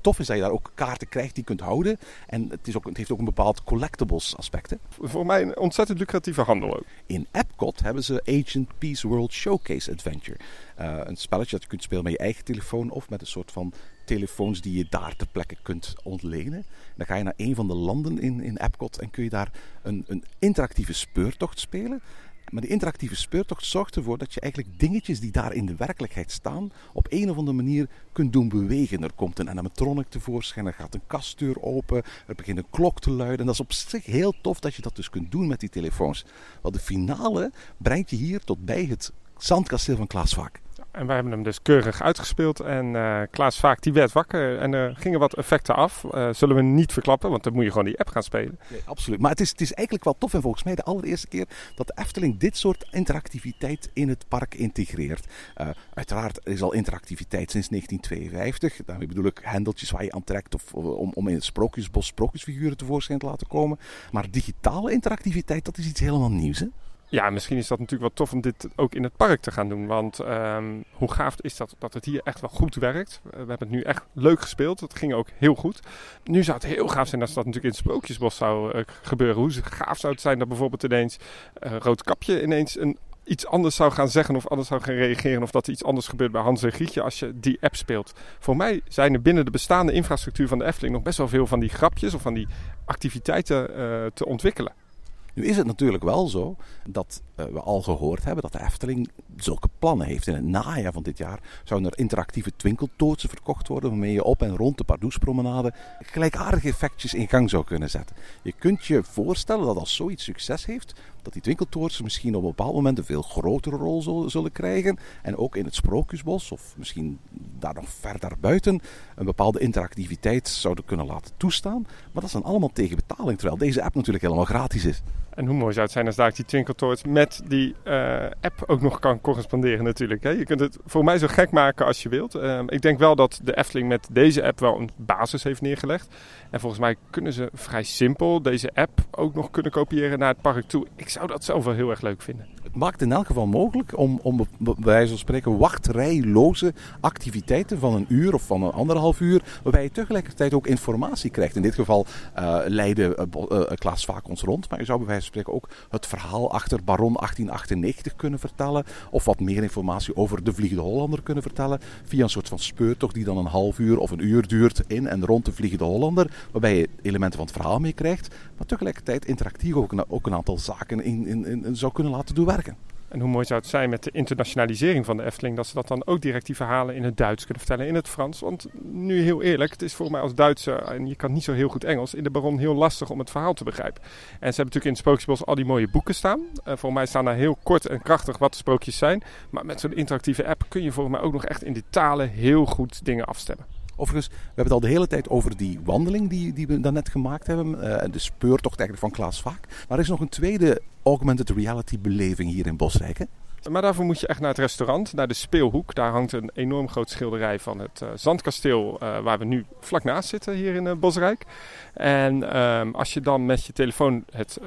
tof is dat je daar ook kaarten krijgt die je kunt houden. En het, is ook, het heeft ook een bepaald collectibles aspect. Hè? Voor mij een ontzettend lucratieve handel ook. In Epcot hebben ze Agent Peace World Showcase Adventure. Uh, een spelletje dat je kunt spelen met je eigen telefoon of met een soort van telefoons die je daar ter plekke kunt ontlenen. Dan ga je naar een van de landen in, in Epcot en kun je daar een, een interactieve speurtocht spelen. Maar die interactieve speurtocht zorgt ervoor dat je eigenlijk dingetjes die daar in de werkelijkheid staan, op een of andere manier kunt doen bewegen. Er komt een animatronic tevoorschijn, er gaat een kastdeur open, er begint een klok te luiden. En dat is op zich heel tof dat je dat dus kunt doen met die telefoons. Want de finale brengt je hier tot bij het zandkasteel van Klaas Vaak. En wij hebben hem dus keurig uitgespeeld. En uh, Klaas Vaak die werd wakker. En er gingen wat effecten af. Uh, zullen we niet verklappen, want dan moet je gewoon die app gaan spelen. Nee, absoluut. Maar het is, het is eigenlijk wel tof. En volgens mij de allereerste keer dat de Efteling dit soort interactiviteit in het park integreert. Uh, uiteraard is al interactiviteit sinds 1952. Daarmee bedoel ik hendeltjes waar je aan trekt. Of om, om in het sprookjesbos sprookjesfiguren tevoorschijn te laten komen. Maar digitale interactiviteit, dat is iets helemaal nieuws. Hè? Ja, misschien is dat natuurlijk wel tof om dit ook in het park te gaan doen. Want um, hoe gaaf is dat dat het hier echt wel goed werkt. We hebben het nu echt leuk gespeeld. Het ging ook heel goed. Nu zou het heel gaaf zijn als dat natuurlijk in het Sprookjesbos zou uh, gebeuren. Hoe gaaf zou het zijn dat bijvoorbeeld ineens uh, Roodkapje ineens een iets anders zou gaan zeggen of anders zou gaan reageren. Of dat er iets anders gebeurt bij Hans en Grietje als je die app speelt. Voor mij zijn er binnen de bestaande infrastructuur van de Efteling nog best wel veel van die grapjes of van die activiteiten te ontwikkelen. Nu is het natuurlijk wel zo dat uh, we al gehoord hebben dat de Efteling zulke plannen heeft. In het najaar van dit jaar zouden er interactieve twinkeltootsen verkocht worden waarmee je op en rond de Pardoespromenade gelijkaardige effectjes in gang zou kunnen zetten. Je kunt je voorstellen dat als zoiets succes heeft, dat die twinkeltoortsen misschien op een bepaald moment een veel grotere rol zullen krijgen. En ook in het Sprookjesbos, of misschien daar nog verder buiten, een bepaalde interactiviteit zouden kunnen laten toestaan. Maar dat is dan allemaal tegen betaling, terwijl deze app natuurlijk helemaal gratis is. En hoe mooi zou het zijn als daar die twinkeltoorts met die uh, app ook nog kan corresponderen natuurlijk. Hè? Je kunt het voor mij zo gek maken als je wilt. Uh, ik denk wel dat de Efteling met deze app wel een basis heeft neergelegd. En volgens mij kunnen ze vrij simpel deze app ook nog kunnen kopiëren naar het park toe. Ik zou dat zelf wel heel erg leuk vinden. Het maakt in elk geval mogelijk om, om bij wijze van spreken wachtrijloze activiteiten van een uur of van een anderhalf uur, waarbij je tegelijkertijd ook informatie krijgt. In dit geval uh, leidde uh, uh, Klaas vaak ons rond, maar je zou bij wijze ook het verhaal achter Baron 1898 kunnen vertellen, of wat meer informatie over de Vliegende Hollander kunnen vertellen, via een soort van speurtocht die dan een half uur of een uur duurt in en rond de Vliegende Hollander, waarbij je elementen van het verhaal meekrijgt, maar tegelijkertijd interactief ook een, ook een aantal zaken in, in, in, zou kunnen laten doen werken. En hoe mooi zou het zijn met de internationalisering van de Efteling, dat ze dat dan ook direct die verhalen in het Duits kunnen vertellen, in het Frans. Want nu heel eerlijk, het is voor mij als Duitser, en je kan niet zo heel goed Engels, in de Baron heel lastig om het verhaal te begrijpen. En ze hebben natuurlijk in het Sprookjesbos al die mooie boeken staan. Uh, voor mij staan daar heel kort en krachtig wat de sprookjes zijn. Maar met zo'n interactieve app kun je voor mij ook nog echt in die talen heel goed dingen afstemmen. Overigens, we hebben het al de hele tijd over die wandeling die, die we daarnet gemaakt hebben. Uh, de speurtocht eigenlijk van Klaas Vaak. Maar er is nog een tweede augmented reality beleving hier in Bosrijk. Maar daarvoor moet je echt naar het restaurant, naar de speelhoek. Daar hangt een enorm groot schilderij van het uh, zandkasteel uh, waar we nu vlak naast zitten hier in Bosrijk. En um, als je dan met je telefoon het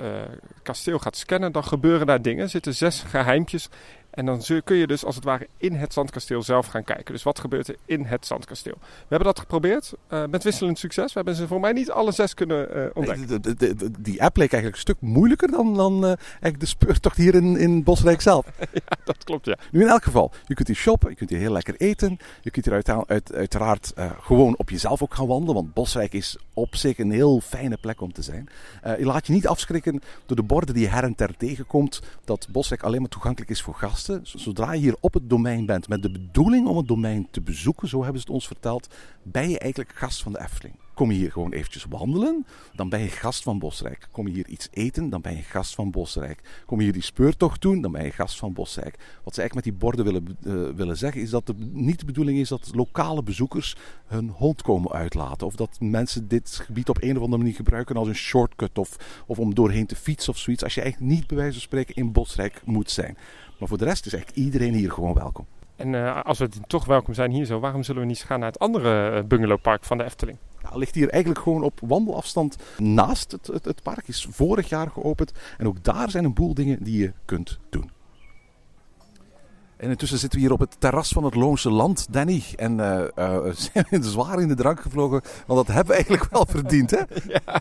kasteel gaat scannen, dan gebeuren daar dingen. Er zitten zes geheimpjes en dan kun je dus als het ware in het zandkasteel zelf gaan kijken. Dus wat gebeurt er in het zandkasteel? We hebben dat geprobeerd uh, met wisselend succes. We hebben ze voor mij niet alle zes kunnen uh, ontdekken. Nee, de, de, de, die app leek eigenlijk een stuk moeilijker dan, dan uh, eigenlijk de speurtocht hier in, in Bosrijk zelf. ja, dat klopt ja. Nu in elk geval, je kunt hier shoppen, je kunt hier heel lekker eten. Je kunt hier uit, uit, uiteraard gewoon op jezelf ook gaan wandelen. Want Bosrijk is op zich een heel fijne plek om te zijn. je laat je niet afschrikken door de borden die je her en ter tegenkomt. Dat Bosrijk alleen maar toegankelijk is voor gasten. Zodra je hier op het domein bent met de bedoeling om het domein te bezoeken, zo hebben ze het ons verteld, ben je eigenlijk gast van de Efteling. Kom je hier gewoon eventjes wandelen, dan ben je gast van Bosrijk. Kom je hier iets eten, dan ben je gast van Bosrijk. Kom je hier die speurtocht doen, dan ben je gast van Bosrijk. Wat ze eigenlijk met die borden willen, uh, willen zeggen, is dat het niet de bedoeling is dat lokale bezoekers hun hond komen uitlaten. Of dat mensen dit gebied op een of andere manier gebruiken als een shortcut of, of om doorheen te fietsen of zoiets. Als je eigenlijk niet bij wijze van spreken in Bosrijk moet zijn. Maar voor de rest is eigenlijk iedereen hier gewoon welkom. En uh, als we toch welkom zijn hier zo, waarom zullen we niet gaan naar het andere uh, bungalowpark van de Efteling? Ja, ligt hier eigenlijk gewoon op wandelafstand naast het, het, het park. Is vorig jaar geopend. En ook daar zijn een boel dingen die je kunt doen. En intussen zitten we hier op het terras van het Loonse Land, Danny. En uh, uh, zijn zwaar in de drank gevlogen, want dat hebben we eigenlijk wel verdiend, hè? ja,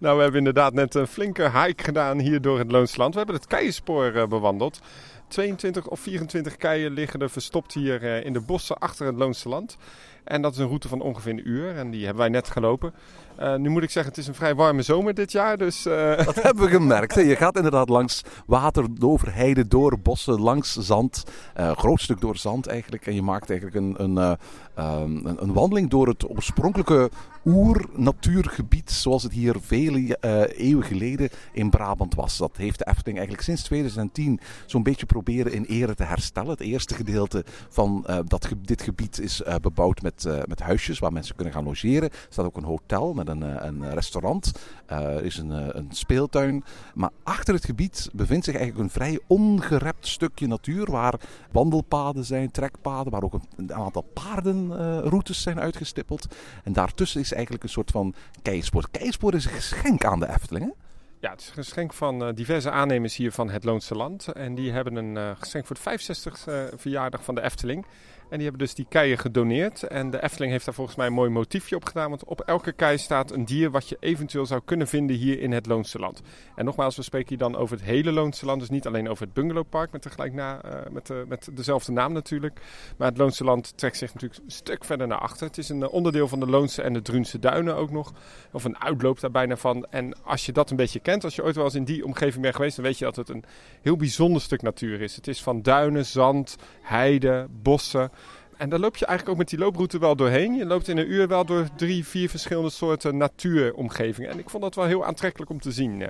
nou we hebben inderdaad net een flinke hike gedaan hier door het Loonse Land. We hebben het keienspoor uh, bewandeld. 22 of 24 keien liggen er verstopt hier in de bossen achter het Loonse Land. En dat is een route van ongeveer een uur. En die hebben wij net gelopen. Uh, nu moet ik zeggen, het is een vrij warme zomer dit jaar. Dus, uh... Dat hebben we gemerkt. Je gaat inderdaad langs water, over heide, door bossen, langs zand. Uh, groot stuk door zand eigenlijk. En je maakt eigenlijk een, een, een, een wandeling door het oorspronkelijke oer-natuurgebied. Zoals het hier vele eeuwen geleden in Brabant was. Dat heeft de Efteling eigenlijk sinds 2010 zo'n beetje proberen in ere te herstellen. Het eerste gedeelte van dat, dit gebied is bebouwd met, met huisjes waar mensen kunnen gaan logeren. Er staat ook een hotel met een, restaurant. Er is een, een speeltuin. Maar achter het gebied bevindt zich eigenlijk een vrij ongerept stukje natuur. Waar wandelpaden zijn, trekpaden, waar ook een, aantal paardenroutes zijn uitgestippeld. En daartussen is eigenlijk een soort van keispoor. Keispoor is een geschenk aan de Efteling. Ja, het is een geschenk van diverse aannemers hier van het Loonse Land. En die hebben een geschenk voor de 65e uh, verjaardag van de Efteling. En die hebben dus die keien gedoneerd. En de Efteling heeft daar volgens mij een mooi motiefje op gedaan. Want op elke kei staat een dier wat je eventueel zou kunnen vinden hier in het Loonse Land. En nogmaals, we spreken hier dan over het hele Loonse Land. Dus niet alleen over het bungalowpark met, tegelijk na, uh, met, uh, met dezelfde naam natuurlijk. Maar het Loonse Land trekt zich natuurlijk een stuk verder naar achter. Het is een onderdeel van de Loonse en de Drunse Duinen ook nog. Of een uitloop daar bijna van. En als je dat een beetje kent, als je ooit wel eens in die omgeving bent geweest, dan weet je dat het een heel bijzonder stuk natuur is. Het is van duinen, zand, heide, bossen. En daar loop je eigenlijk ook met die looproute wel doorheen. Je loopt in een uur wel door drie, vier verschillende soorten natuuromgevingen. En ik vond dat wel heel aantrekkelijk om te zien.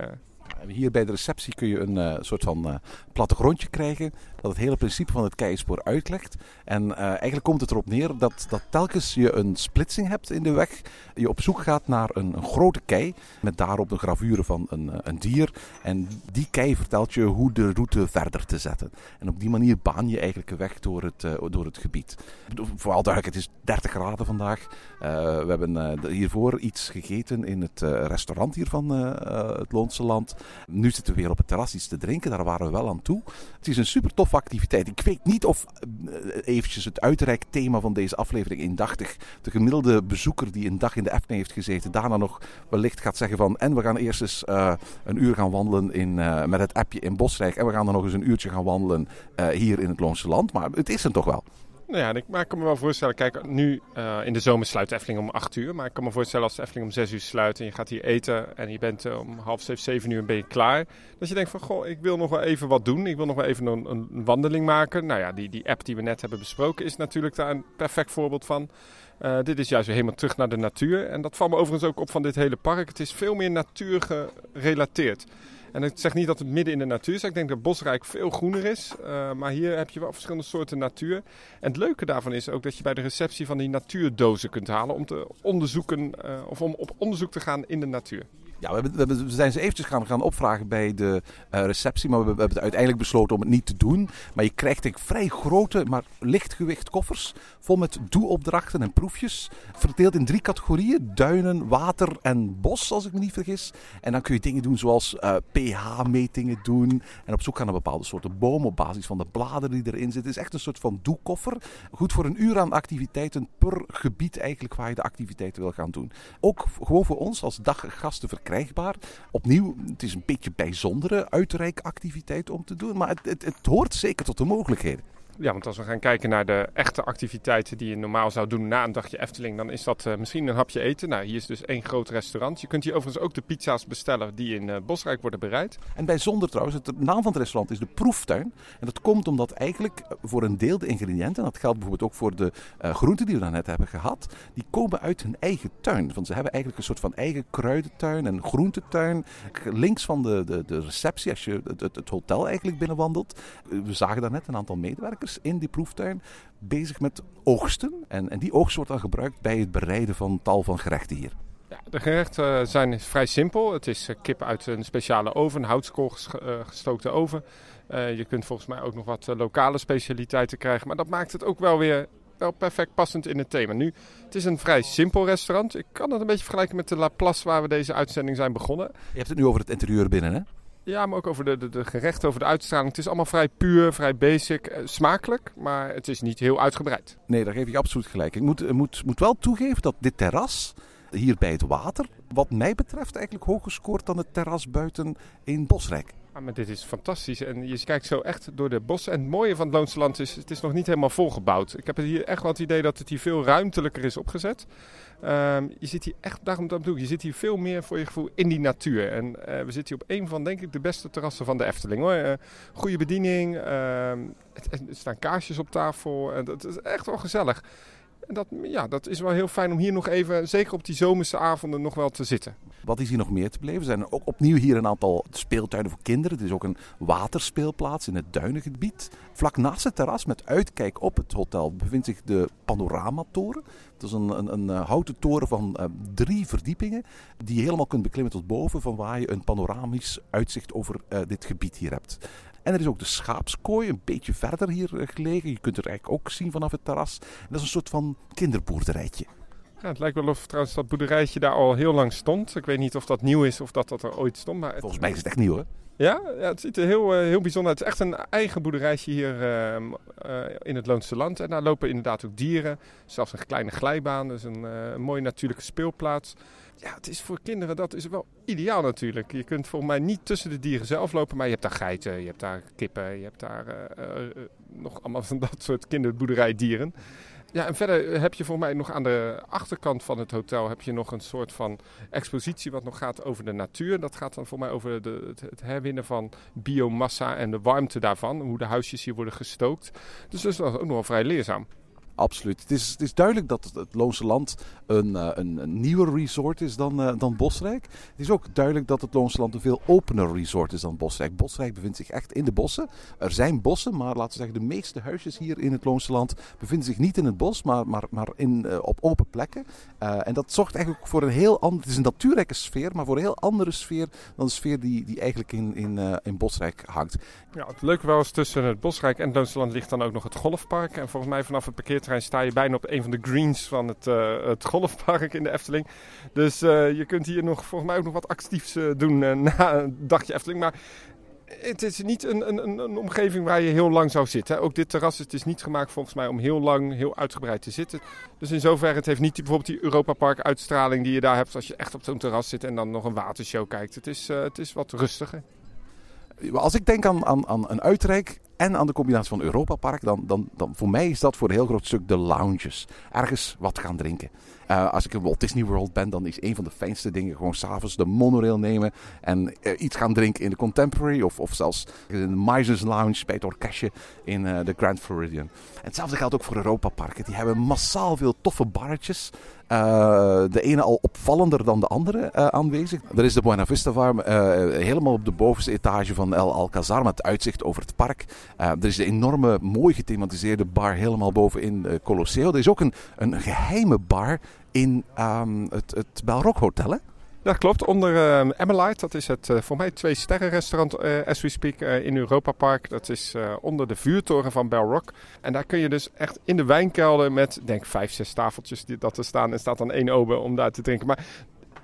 Hier bij de receptie kun je een uh, soort van uh, plattegrondje krijgen dat het hele principe van het keispoor uitlegt. En eigenlijk komt het erop neer dat, dat telkens je een splitsing hebt in de weg, je op zoek gaat naar een, een grote kei met daarop de gravure van een, een dier. En die kei vertelt je hoe de route verder te zetten. En op die manier baan je eigenlijk een weg door het, door het gebied. Vooral duidelijk, het is 30 graden vandaag. we hebben hiervoor iets gegeten in het restaurant hier van het Loonse Land. Nu zitten we weer op het terras iets te drinken, daar waren we wel aan toe. Het is een super toffe activiteit. Ik weet niet of uh, eventjes het uitreikthema van deze aflevering indachtig de gemiddelde bezoeker die een dag in de Efteling heeft gezeten, daarna nog wellicht gaat zeggen van en we gaan eerst eens uh, een uur gaan wandelen in, uh, met het appje in Bosrijk en we gaan dan nog eens een uurtje gaan wandelen hier in het Loonse Land. Maar het is er toch wel. Nou ja, ik, maar ik kan me wel voorstellen, kijk, nu uh, in de zomer sluit de om 8 uur. Maar ik kan me voorstellen als de om 6 uur sluit en je gaat hier eten en je bent uh, om half 7, 7 uur ben je klaar. Dat je denkt van, goh, ik wil nog wel even wat doen. Ik wil nog wel even een, een wandeling maken. Nou ja, die, die app die we net hebben besproken is natuurlijk daar een perfect voorbeeld van. Uh, dit is juist weer helemaal terug naar de natuur. En dat valt me overigens ook op van dit hele park. Het is veel meer natuur gerelateerd. En ik zeg niet dat het midden in de natuur is. Ik denk dat Bosrijk veel groener is. Uh, maar hier heb je wel verschillende soorten natuur. En het leuke daarvan is ook dat je bij de receptie van die natuurdozen kunt halen. Om te onderzoeken uh, of om op onderzoek te gaan in de natuur. Ja, we, zijn ze eventjes gaan, gaan opvragen bij de uh, receptie, maar we, hebben uiteindelijk besloten om het niet te doen. Maar je krijgt denk, vrij grote, maar lichtgewicht koffers, vol met doe-opdrachten en proefjes. Verdeeld in drie categorieën, duinen, water en bos, als ik me niet vergis. En dan kun je dingen doen zoals uh, pH-metingen doen en op zoek gaan naar bepaalde soorten bomen op basis van de bladeren die erin zitten. Het is echt een soort van doekoffer. Goed voor een uur aan activiteiten per gebied eigenlijk waar je de activiteiten wil gaan doen. Ook gewoon voor ons als daggasten Opnieuw, het is een beetje bijzondere uitreikactiviteit om te doen, maar het, het hoort zeker tot de mogelijkheden. Ja, want als we gaan kijken naar de echte activiteiten die je normaal zou doen na een dagje Efteling, dan is dat uh, misschien een hapje eten. Nou, hier is dus één groot restaurant. Je kunt hier overigens ook de pizza's bestellen die in uh, Bosrijk worden bereid. En bijzonder trouwens, het, naam van het restaurant is de Proeftuin. En dat komt omdat eigenlijk voor een deel de ingrediënten, dat geldt bijvoorbeeld ook voor de groenten die we daarnet hebben gehad, die komen uit hun eigen tuin. Want ze hebben eigenlijk een soort van eigen kruidentuin en groentetuin. Links van de, de, de receptie, als je het, het, het hotel eigenlijk binnenwandelt, we zagen daarnet een aantal medewerkers in die proeftuin bezig met oogsten. En, en die oogst wordt dan gebruikt bij het bereiden van tal van gerechten hier. Ja, de gerechten zijn vrij simpel. Het is kip uit een speciale oven, een houtskool gestookte oven. Uh, je kunt volgens mij ook nog wat lokale specialiteiten krijgen. Maar dat maakt het ook wel weer wel perfect passend in het thema. Nu, het is een vrij simpel restaurant. Ik kan het een beetje vergelijken met de La Place waar we deze uitzending zijn begonnen. Je hebt het nu over het interieur binnen, hè? Ja, maar ook over de, de, de gerechten, over de uitstraling. Het is allemaal vrij puur, vrij basic, eh, smakelijk, maar het is niet heel uitgebreid. Nee, daar geef ik absoluut gelijk. Ik moet, moet, moet wel toegeven dat dit terras hier bij het water, wat mij betreft, eigenlijk hoger scoort dan het terras buiten in Bosrijk. Maar dit is fantastisch. En je kijkt zo echt door de bossen. En het mooie van het Loonse Land is, het is nog niet helemaal volgebouwd. Ik heb hier echt wel het idee dat het hier veel ruimtelijker is opgezet. Um, je zit hier echt, daarom dat bedoel je zit hier veel meer voor je gevoel in die natuur. En uh, we zitten hier op een van, denk ik, de beste terrassen van de Efteling. Hoor. Uh, goede bediening, het, er staan kaarsjes op tafel. En dat is echt wel gezellig. En dat, ja, dat is wel heel fijn om hier nog even, zeker op die zomerse avonden, nog wel te zitten. Wat is hier nog meer te beleven? Er zijn ook opnieuw hier een aantal speeltuinen voor kinderen. Het is ook een waterspeelplaats in het duinengebied. Vlak naast het terras, met uitkijk op het hotel, bevindt zich de Panoramatoren. Dat is een, een, een houten toren van uh, drie verdiepingen, die je helemaal kunt beklimmen tot boven, van waar je een panoramisch uitzicht over uh, dit gebied hier hebt. En er is ook de schaapskooi, een beetje verder hier gelegen. Je kunt het eigenlijk ook zien vanaf het terras. En dat is een soort van kinderboerderijtje. Ja, het lijkt wel of trouwens dat boerderijtje daar al heel lang stond. Ik weet niet of dat nieuw is of dat dat er ooit stond. Maar het... Volgens mij is het echt nieuw, hè? Ja, ja, het ziet er heel, uh, heel bijzonder uit. Het is echt een eigen boerderijtje hier uh, uh, in het Loonse Land. En daar lopen inderdaad ook dieren. Zelfs een kleine glijbaan, dus een, een mooie natuurlijke speelplaats. Ja, het is voor kinderen dat is wel ideaal natuurlijk. Je kunt volgens mij niet tussen de dieren zelf lopen, maar je hebt daar geiten, je hebt daar kippen, je hebt daar nog allemaal van dat soort kinderboerderijdieren. Ja, en verder heb je voor mij nog aan de achterkant van het hotel heb je nog een soort van expositie wat nog gaat over de natuur. Dat gaat dan voor mij over de, het, het, herwinnen van biomassa en de warmte daarvan. Hoe de huisjes hier worden gestookt. Dus dat is ook nog wel vrij leerzaam. Absoluut. Het is, is duidelijk dat het, Loonse Land een, uh, een, een, nieuwer resort is dan, uh, dan Bosrijk. Het is ook duidelijk dat het Loonse Land een veel opener resort is dan Bosrijk. Bosrijk bevindt zich echt in de bossen. Er zijn bossen, maar laten we zeggen, de meeste huisjes hier in het Loonse Land bevinden zich niet in het bos, maar, maar, maar in, uh, op open plekken. en dat zorgt eigenlijk voor een heel ander. Het is een natuurrijke sfeer, maar voor een heel andere sfeer dan de sfeer die, die eigenlijk in, in, in Bosrijk hangt. Ja, het leuke wel is tussen het Bosrijk en het Loonse Land ligt dan ook nog het golfpark. En volgens mij vanaf het parkeer parkeerterrein sta je bijna op een van de greens van het, uh, het golfpark in de Efteling. Dus uh, je kunt hier nog volgens mij ook nog wat actiefs uh, doen na een dagje Efteling. Maar het is niet een, een, een, omgeving waar je heel lang zou zitten. Ook dit terras het is niet gemaakt volgens mij om heel lang, heel uitgebreid te zitten. Dus in zoverre, het heeft niet bijvoorbeeld die Europa Park uitstraling die je daar hebt als je echt op zo'n terras zit en dan nog een watershow kijkt. Het is, het is wat rustiger. Als ik denk aan, aan, aan een uitreik en aan de combinatie van Europa Park, dan, dan, dan voor mij is dat voor een heel groot stuk de lounges. Ergens wat gaan drinken. Uh, als ik in Walt Disney World ben, dan is een van de fijnste dingen gewoon s'avonds de monorail nemen en uh, iets gaan drinken in de Contemporary of, of zelfs in de Miser's Lounge bij het orkestje in uh, de Grand Floridian. En hetzelfde geldt ook voor Europa Parken. Die hebben massaal veel toffe barretjes. Uh, de ene al opvallender dan de andere uh, aanwezig. Er is de Buena Vista Farm uh, helemaal op de bovenste etage van El Alcazar met uitzicht over het park. er is de enorme, mooi gethematiseerde bar helemaal bovenin Colosseo. Er is ook een, een geheime bar in um, het, het Belrock Hotel. Hè? Ja, klopt. Onder uh, dat is het uh, voor mij twee sterren restaurant uh, as we speak in Europa Park. Dat is onder de vuurtoren van Bell Rock. En daar kun je dus echt in de wijnkelder met, denk vijf, zes tafeltjes die dat er staan. En staat dan één ober om daar te drinken. Maar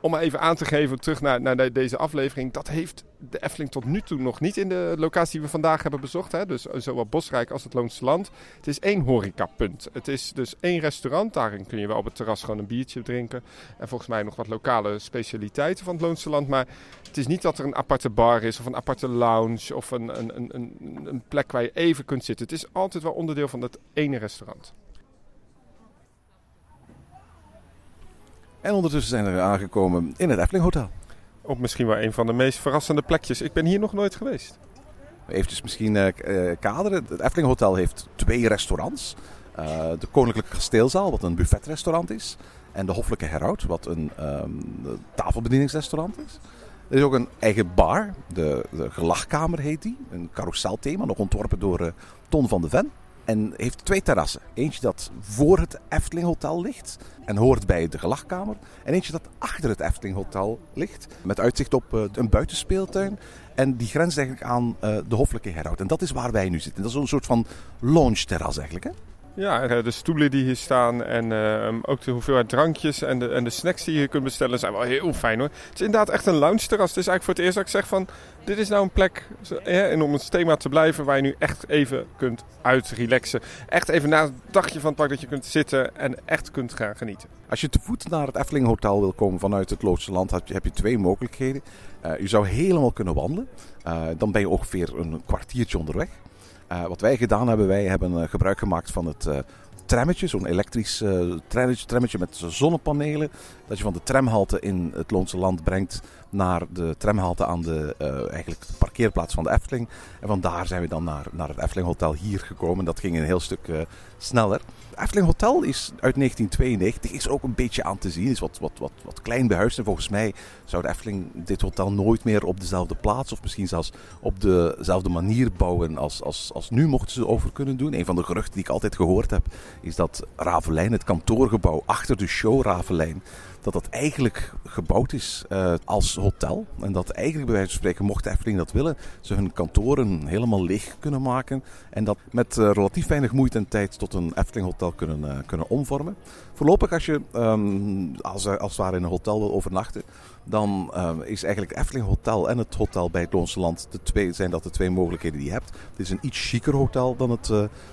om maar even aan te geven, terug naar, naar deze aflevering. Dat heeft de Efteling tot nu toe nog niet in de locatie die we vandaag hebben bezocht. Hè? Dus zowel Bosrijk als het Loonse Land. Het is één horecapunt. Het is dus één restaurant. Daarin kun je wel op het terras gewoon een biertje drinken. En volgens mij nog wat lokale specialiteiten van het Loonse Land. Maar het is niet dat er een aparte bar is of een aparte lounge of een, een, een, een plek waar je even kunt zitten. Het is altijd wel onderdeel van dat ene restaurant. En ondertussen zijn we aangekomen in het Efteling Hotel. Op misschien wel een van de meest verrassende plekjes. Ik ben hier nog nooit geweest. Even misschien uh, kaderen. Het Efteling Hotel heeft twee restaurants. Uh, de Koninklijke Kasteelzaal, wat een buffetrestaurant is. En de Hoffelijke Herhoud, wat een um, tafelbedieningsrestaurant is. Er is ook een eigen bar, de, de Gelachkamer heet die. Een carouselthema, nog ontworpen door uh, Ton van de Ven. En heeft twee terrassen. Eentje dat voor het Efteling Hotel ligt en hoort bij de gelachkamer. En eentje dat achter het Efteling Hotel ligt. Met uitzicht op uh, een buitenspeeltuin. En die grenst eigenlijk aan uh, de Hoffelijke Herhoud. En dat is waar wij nu zitten. Dat is een soort van lounge terras eigenlijk. Hè? Ja, de stoelen die hier staan en uh, ook de hoeveelheid drankjes en de, en de snacks die je kunt bestellen zijn wel heel fijn hoor. Het is inderdaad echt een lounge terras. Het is eigenlijk voor het eerst dat ik zeg van dit is nou een plek en om het thema te blijven waar je nu echt even kunt uitrelaxen. Echt even na het dagje van het park dat je kunt zitten en echt kunt gaan genieten. Als je te voet naar het Efteling Hotel wil komen vanuit het Loodse Land heb je, twee mogelijkheden. Uh, je zou helemaal kunnen wandelen. Dan ben je ongeveer een kwartiertje onderweg. Uh, wat wij gedaan hebben, wij hebben uh, gebruik gemaakt van het uh, trammetje, zo'n elektrisch trammetje, trammetje met zonnepanelen. Dat je van de tramhalte in het Loonse Land brengt naar de tramhalte aan de, eigenlijk de parkeerplaats van de Efteling. En vandaar zijn we dan naar, naar het Efteling Hotel hier gekomen. Dat ging een heel stuk sneller. Het Efteling Hotel is uit 1992, is ook een beetje aan te zien. Is wat, wat, wat, wat klein behuisd. En volgens mij zou de Efteling dit hotel nooit meer op dezelfde plaats of misschien zelfs op dezelfde manier bouwen als, als, als nu mochten ze over kunnen doen. Een van de geruchten die ik altijd gehoord heb is dat Ravelijn, het kantoorgebouw achter de show Ravelijn, dat dat eigenlijk gebouwd is uh, als hotel. En dat eigenlijk bij wijze van spreken, mocht de Efteling dat willen, ze hun kantoren helemaal leeg kunnen maken. En dat met uh, relatief weinig moeite en tijd tot een Efteling hotel kunnen, uh, kunnen omvormen. Voorlopig als je um, als, als het ware in een hotel wil overnachten, dan um, is eigenlijk Efteling Hotel en het hotel bij het Loonse Land de twee, zijn dat de twee mogelijkheden die je hebt. Het is een iets chiquer hotel dan het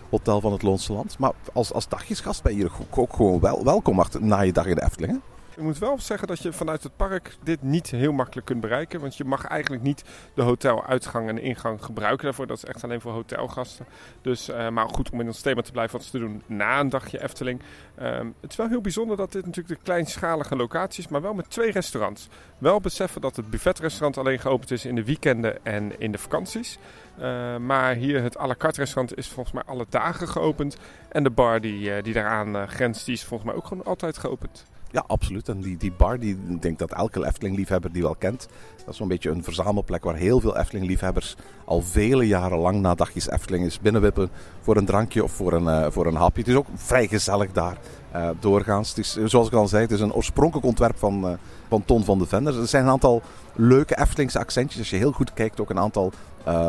hotel van het Loonse Land. Maar als, als dagjesgast ben je hier ook gewoon wel, welkom achter, na je dag in de Efteling. Hè? Ik moet wel zeggen dat je vanuit het park dit niet heel makkelijk kunt bereiken. Want je mag eigenlijk niet de hoteluitgang en ingang gebruiken daarvoor. Dat is echt alleen voor hotelgasten. Dus, uh, maar goed, om in ons thema te blijven, wat te doen na een dagje Efteling. Um, het is wel heel bijzonder dat dit natuurlijk de kleinschalige locatie is, maar wel met twee restaurants. Wel beseffen dat het buffetrestaurant alleen geopend is in de weekenden en in de vakanties. Uh, maar hier het à la carte restaurant is volgens mij alle dagen geopend. En de bar die, uh, die daaraan grenst, die is volgens mij ook gewoon altijd geopend. Ja, absoluut. En die, die bar, die, ik denk dat elke Efteling-liefhebber die wel kent. Dat is zo'n beetje een verzamelplek waar heel veel Efteling-liefhebbers al vele jaren lang na dagjes Efteling is binnenwippen voor een drankje of voor een, uh, voor een hapje. Het is ook vrij gezellig daar uh, doorgaans. Het is, zoals ik al zei, het is een oorspronkelijk ontwerp van, uh, van Ton van de Vender. Er zijn een aantal leuke Eftelingse accentjes. Als je heel goed kijkt, ook een aantal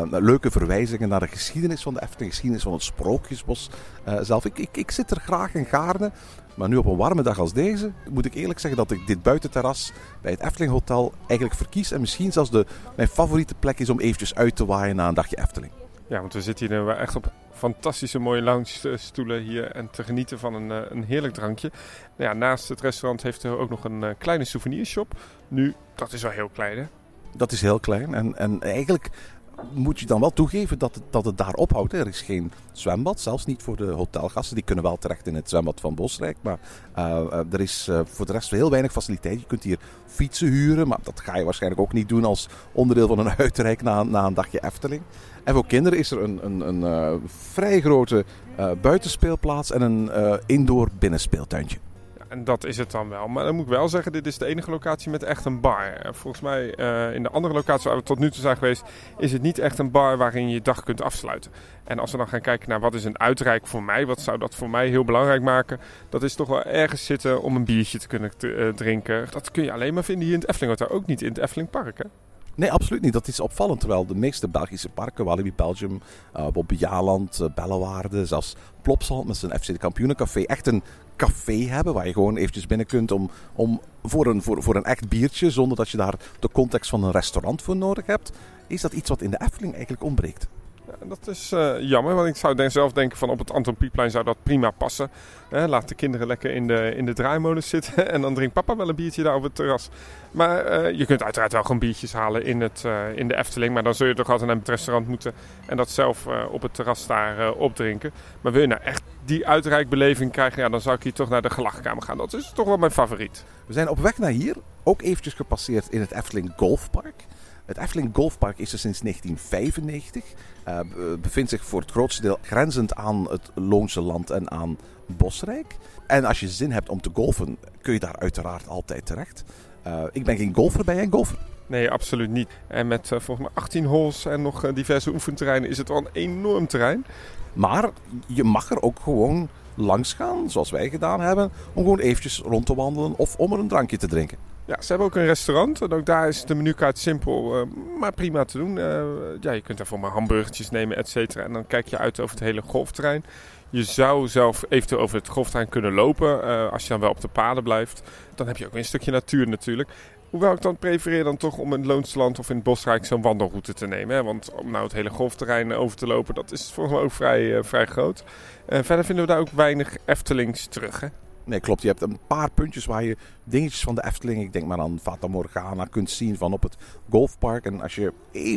leuke verwijzingen naar de geschiedenis van de Efteling, geschiedenis van het Sprookjesbos zelf. Ik, ik, ik, zit er graag in gaarne. Maar nu op een warme dag als deze, moet ik eerlijk zeggen dat ik dit buitenterras bij het Efteling Hotel eigenlijk verkies. En misschien zelfs de, mijn favoriete plek is om eventjes uit te waaien na een dagje Efteling. Ja, want we zitten hier echt op fantastische mooie lounge stoelen hier en te genieten van een, een heerlijk drankje. Nou ja, naast het restaurant heeft er ook nog een kleine souvenirshop. Nu, dat is wel heel klein hè? Dat is heel klein en, en eigenlijk moet je dan wel toegeven dat het, dat het daar ophoudt. Er is geen zwembad, zelfs niet voor de hotelgasten. Die kunnen wel terecht in het zwembad van Bosrijk. Maar uh, er is uh, voor de rest heel weinig faciliteit. Je kunt hier fietsen huren, maar dat ga je waarschijnlijk ook niet doen als onderdeel van een uitrijk na, een dagje Efteling. En voor kinderen is er een, een, een vrij grote buitenspeelplaats en een indoor binnenspeeltuintje. En dat is het dan wel. Maar dan moet ik wel zeggen, dit is de enige locatie met echt een bar. Volgens mij uh, in de andere locaties waar we tot nu toe zijn geweest, is het niet echt een bar waarin je je dag kunt afsluiten. En als we dan gaan kijken naar wat is een uitreik voor mij, wat zou dat voor mij heel belangrijk maken, dat is toch wel ergens zitten om een biertje te kunnen uh, drinken. Dat kun je alleen maar vinden hier in het Efteling Hotel, ook niet in het Efteling Park. Hè? Nee, absoluut niet. Dat is opvallend. Terwijl de meeste Belgische parken, Walibi Belgium, uh, Bobby Jaland, uh, Bellewaarde, zelfs Plopsaland met zijn FC de Kampioenencafé, echt een café hebben waar je gewoon eventjes binnen kunt om, om voor, een, voor, voor een echt biertje, zonder dat je daar de context van een restaurant voor nodig hebt, is dat iets wat in de Efteling eigenlijk ontbreekt. Dat is uh, jammer, want ik zou zelf denken van op het Anton Piepplein zou dat prima passen. laat de kinderen lekker in de, in de draaimolen zitten en dan drinkt papa wel een biertje daar op het terras. Maar uh, je kunt uiteraard wel gewoon biertjes halen in, het, uh, in de Efteling, maar dan zul je toch altijd naar het restaurant moeten en dat zelf op het terras daar opdrinken. Maar wil je nou echt die uitreikbeleving krijgen, ja, dan zou ik hier toch naar de gelachkamer gaan. Dat is toch wel mijn favoriet. We zijn op weg naar hier, ook eventjes gepasseerd in het Efteling Golfpark. Het Efteling Golfpark is er sinds 1995. Uh, bevindt zich voor het grootste deel grenzend aan het Loonse Land en aan Bosrijk. En als je zin hebt om te golfen, kun je daar uiteraard altijd terecht. Uh, ik ben geen golfer, ben jij een golfer? Nee, absoluut niet. En met uh, volgens mij 18 holes en nog diverse oefenterreinen is het wel een enorm terrein. Maar je mag er ook gewoon langs gaan, zoals wij gedaan hebben, om gewoon eventjes rond te wandelen of om er een drankje te drinken. Ja, ze hebben ook een restaurant en ook daar is de menukaart simpel, uh, maar prima te doen. Uh, ja, je kunt daarvoor maar hamburgertjes nemen, et cetera. En dan kijk je uit over het hele golfterrein. Je zou zelf eventueel over het golfterrein kunnen lopen, uh, als je dan wel op de paden blijft. Dan heb je ook een stukje natuur natuurlijk. Hoewel ik dan prefereer dan toch om in Loonsland of in het Bosrijk zo'n wandelroute te nemen. Hè? Want om nou het hele golfterrein over te lopen, dat is volgens mij ook vrij, vrij groot. verder vinden we daar ook weinig Eftelings terug. Hè? Nee, klopt. Je hebt een paar puntjes waar je dingetjes van de Efteling, ik denk maar aan Fata Morgana, kunt zien van op het golfpark. En als je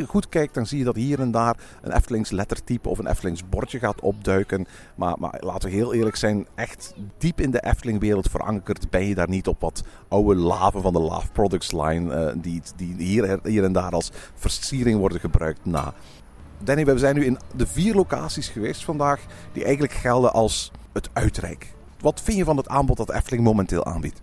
goed kijkt, dan zie je dat hier en daar een Eftelings lettertype of een Eftelings bordje gaat opduiken. Maar, maar laten we heel eerlijk zijn, echt diep in de Efteling-wereld verankerd ben je daar niet op wat oude laven van de Love Products line, uh, die, die hier, hier en daar als versiering worden gebruikt na. Danny, we zijn nu in de vier locaties geweest vandaag die eigenlijk gelden als het uitrijk. Wat vind je van het aanbod dat Efteling momenteel aanbiedt?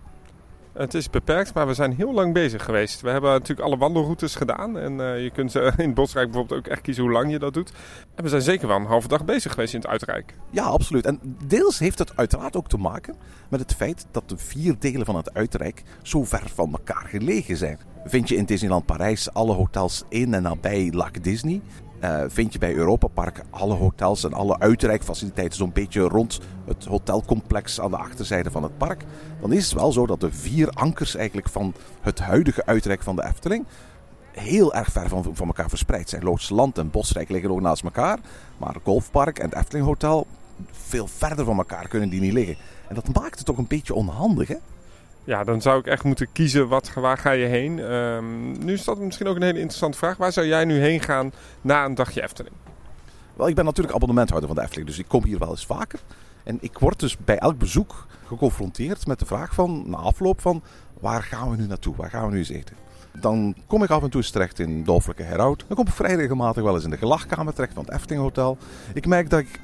Het is beperkt, maar we zijn heel lang bezig geweest. We hebben natuurlijk alle wandelroutes gedaan. En uh, je kunt uh, in Bosrijk bijvoorbeeld ook echt kiezen hoe lang je dat doet. En we zijn zeker wel een halve dag bezig geweest in het Uitrijk. Ja, absoluut. En deels heeft het uiteraard ook te maken met het feit dat de vier delen van het Uitrijk zo ver van elkaar gelegen zijn. Vind je in Disneyland Parijs alle hotels in en nabij Lac Disney? Uh, vind je bij Europa Park alle hotels en alle uitreikfaciliteiten zo'n beetje rond het hotelcomplex aan de achterzijde van het park. Dan is het wel zo dat de vier ankers eigenlijk van het huidige uitrijk van de Efteling heel erg ver van, van elkaar verspreid zijn. Loodse Land en Bosrijk liggen ook naast elkaar. Maar Golfpark en het Efteling Hotel, veel verder van elkaar kunnen die niet liggen. En dat maakt het toch een beetje onhandig, hè? Ja, dan zou ik echt moeten kiezen wat, waar ga je heen. Um, nu is dat misschien ook een hele interessante vraag. Waar zou jij nu heen gaan na een dagje Efteling? Wel, ik ben natuurlijk abonnementhouder van de Efteling, dus ik kom hier wel eens vaker. En ik word dus bij elk bezoek geconfronteerd met de vraag van, na afloop van, waar gaan we nu naartoe? Waar gaan we nu eens eten? Dan kom ik af en toe eens terecht in Dolfelijke Herhout. Dan kom ik vrij regelmatig wel eens in de gelachkamer terecht van het Efteling Hotel. Ik merk dat ik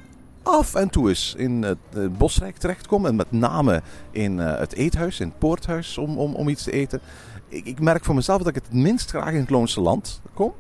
af en toe eens in het Bosrijk terechtkom. En met name in eh, het eethuis, in het poorthuis, om, om, om iets te eten. Ik, ik merk voor mezelf dat ik het minst graag in het Loonse land kom.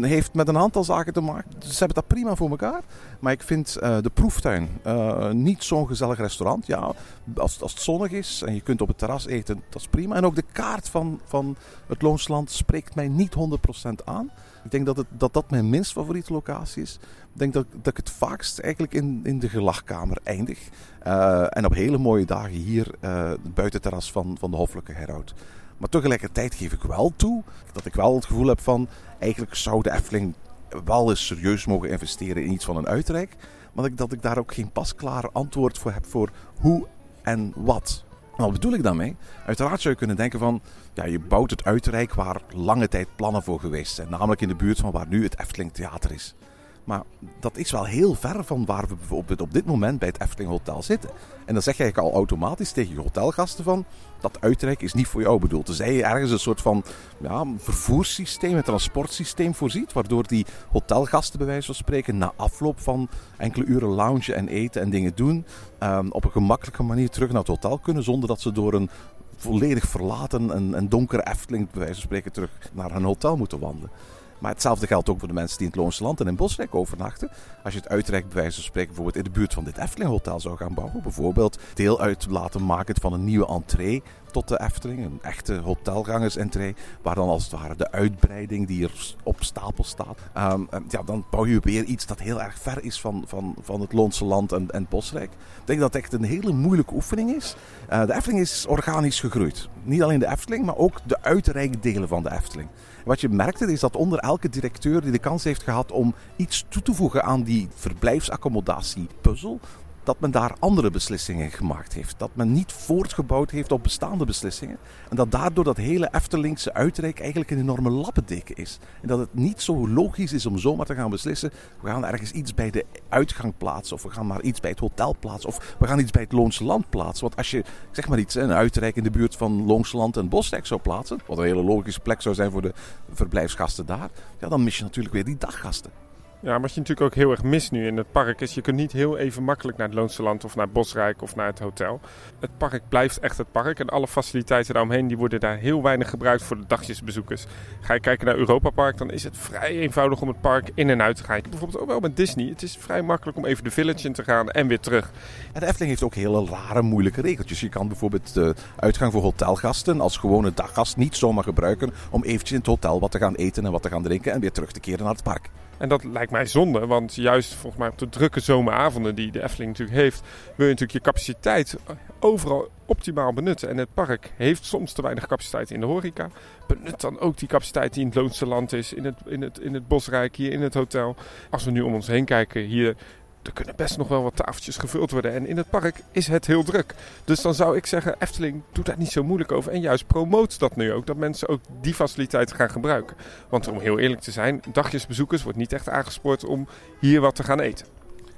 Heeft met een aantal zaken te maken. Ze hebben dat prima voor elkaar. Maar ik vind eh, de proeftuin eh, niet zo'n gezellig restaurant. Ja, als, als het zonnig is en je kunt op het terras eten, dat is prima. En ook de kaart van, van het Loonsland spreekt mij niet 100% aan. Ik denk dat, het, dat dat mijn minst favoriete locatie is. Ik denk dat, dat ik het vaakst eigenlijk in, in de gelachkamer eindig. Eh, en op hele mooie dagen hier uh, het buitenterras van, van de Hoffelijke Herhoud. Maar tegelijkertijd geef ik wel toe dat ik wel het gevoel heb van... Eigenlijk zou de Efteling wel eens serieus mogen investeren in iets van een uitrijk. Maar dat ik, dat ik daar ook geen pasklaar antwoord voor heb voor hoe en wat. En wat bedoel ik daarmee? Uiteraard zou je kunnen denken van... Ja, je bouwt het uitrijk waar lange tijd plannen voor geweest zijn. Namelijk in de buurt van waar nu het Efteling Theater is. Maar dat is wel heel ver van waar we bijvoorbeeld op dit moment bij het Efteling Hotel zitten. En dan zeg je eigenlijk al automatisch tegen je hotelgasten van... dat uitrijk is niet voor jou bedoeld. Tenzij je ergens een soort van ja, vervoerssysteem, een transportsysteem voorziet... waardoor die hotelgasten bij wijze van spreken na afloop van enkele uren loungen en eten en dingen doen... Um, op een gemakkelijke manier terug naar het hotel kunnen... zonder dat ze door een volledig verlaten en, en donkere Efteling bij wijze van spreken terug naar hun hotel moeten wandelen. Maar hetzelfde geldt ook voor de mensen die in het Loonse Land en in Bosrijk overnachten. Als je het uitrijk bij wijze van spreken bijvoorbeeld in de buurt van dit Efteling Hotel zou gaan bouwen. Bijvoorbeeld deel uit laten maken van een nieuwe entree tot de Efteling. Een echte hotelgangers-entree. Waar dan als het ware de uitbreiding die er op stapel staat. Um, ja, dan bouw je weer iets dat heel erg ver is van, van, van het Loonse Land en, en Bosrijk. Ik denk dat het echt een hele moeilijke oefening is. Uh, de Efteling is organisch gegroeid. Niet alleen de Efteling, maar ook de uitrijkdelen van de Efteling. Wat je merkte is dat onder elke directeur die de kans heeft gehad om iets toe te voegen aan die verblijfsaccommodatie-puzzel, dat men daar andere beslissingen gemaakt heeft. Dat men niet voortgebouwd heeft op bestaande beslissingen. En dat daardoor dat hele Eftelingse uitrijk eigenlijk een enorme lappendeken is. En dat het niet zo logisch is om zomaar te gaan beslissen. We gaan ergens iets bij de uitgang plaatsen. Of we gaan maar iets bij het hotel plaatsen. Of we gaan iets bij het Loonse Land plaatsen. Want als je zeg maar iets, een uitrijk in de buurt van Loonse Land en Bosrijk zou plaatsen. Wat een hele logische plek zou zijn voor de verblijfsgasten daar. Ja, dan mis je natuurlijk weer die daggasten. Ja, wat je natuurlijk ook heel erg mist nu in het park is... je kunt niet heel even makkelijk naar het Loonse Land of naar Bosrijk of naar het hotel. Het park blijft echt het park en alle faciliteiten daaromheen... die worden daar heel weinig gebruikt voor de dagjesbezoekers. Ga je kijken naar Europa Park, dan is het vrij eenvoudig om het park in en uit te gaan. Bijvoorbeeld ook wel met Disney. Het is vrij makkelijk om even de village in te gaan en weer terug. En de Efteling heeft ook hele rare, moeilijke regeltjes. Je kan bijvoorbeeld de uitgang voor hotelgasten als gewone daggast niet zomaar gebruiken... om eventjes in het hotel wat te gaan eten en wat te gaan drinken... en weer terug te keren naar het park. En dat lijkt mij zonde, want juist volgens mij op de drukke zomeravonden die de Efteling natuurlijk heeft, wil je natuurlijk je capaciteit overal optimaal benutten. En het park heeft soms te weinig capaciteit in de horeca. Benut dan ook die capaciteit die in het Loonse Land is, in het, in het, in het Bosrijk, hier in het hotel. Als we nu om ons heen kijken, hier er kunnen best nog wel wat tafeltjes gevuld worden. En in het park is het heel druk. Dus dan zou ik zeggen, Efteling doet daar niet zo moeilijk over. En juist promoot dat nu ook, dat mensen ook die faciliteiten gaan gebruiken. Want om heel eerlijk te zijn, dagjesbezoekers wordt niet echt aangespoord om hier wat te gaan eten.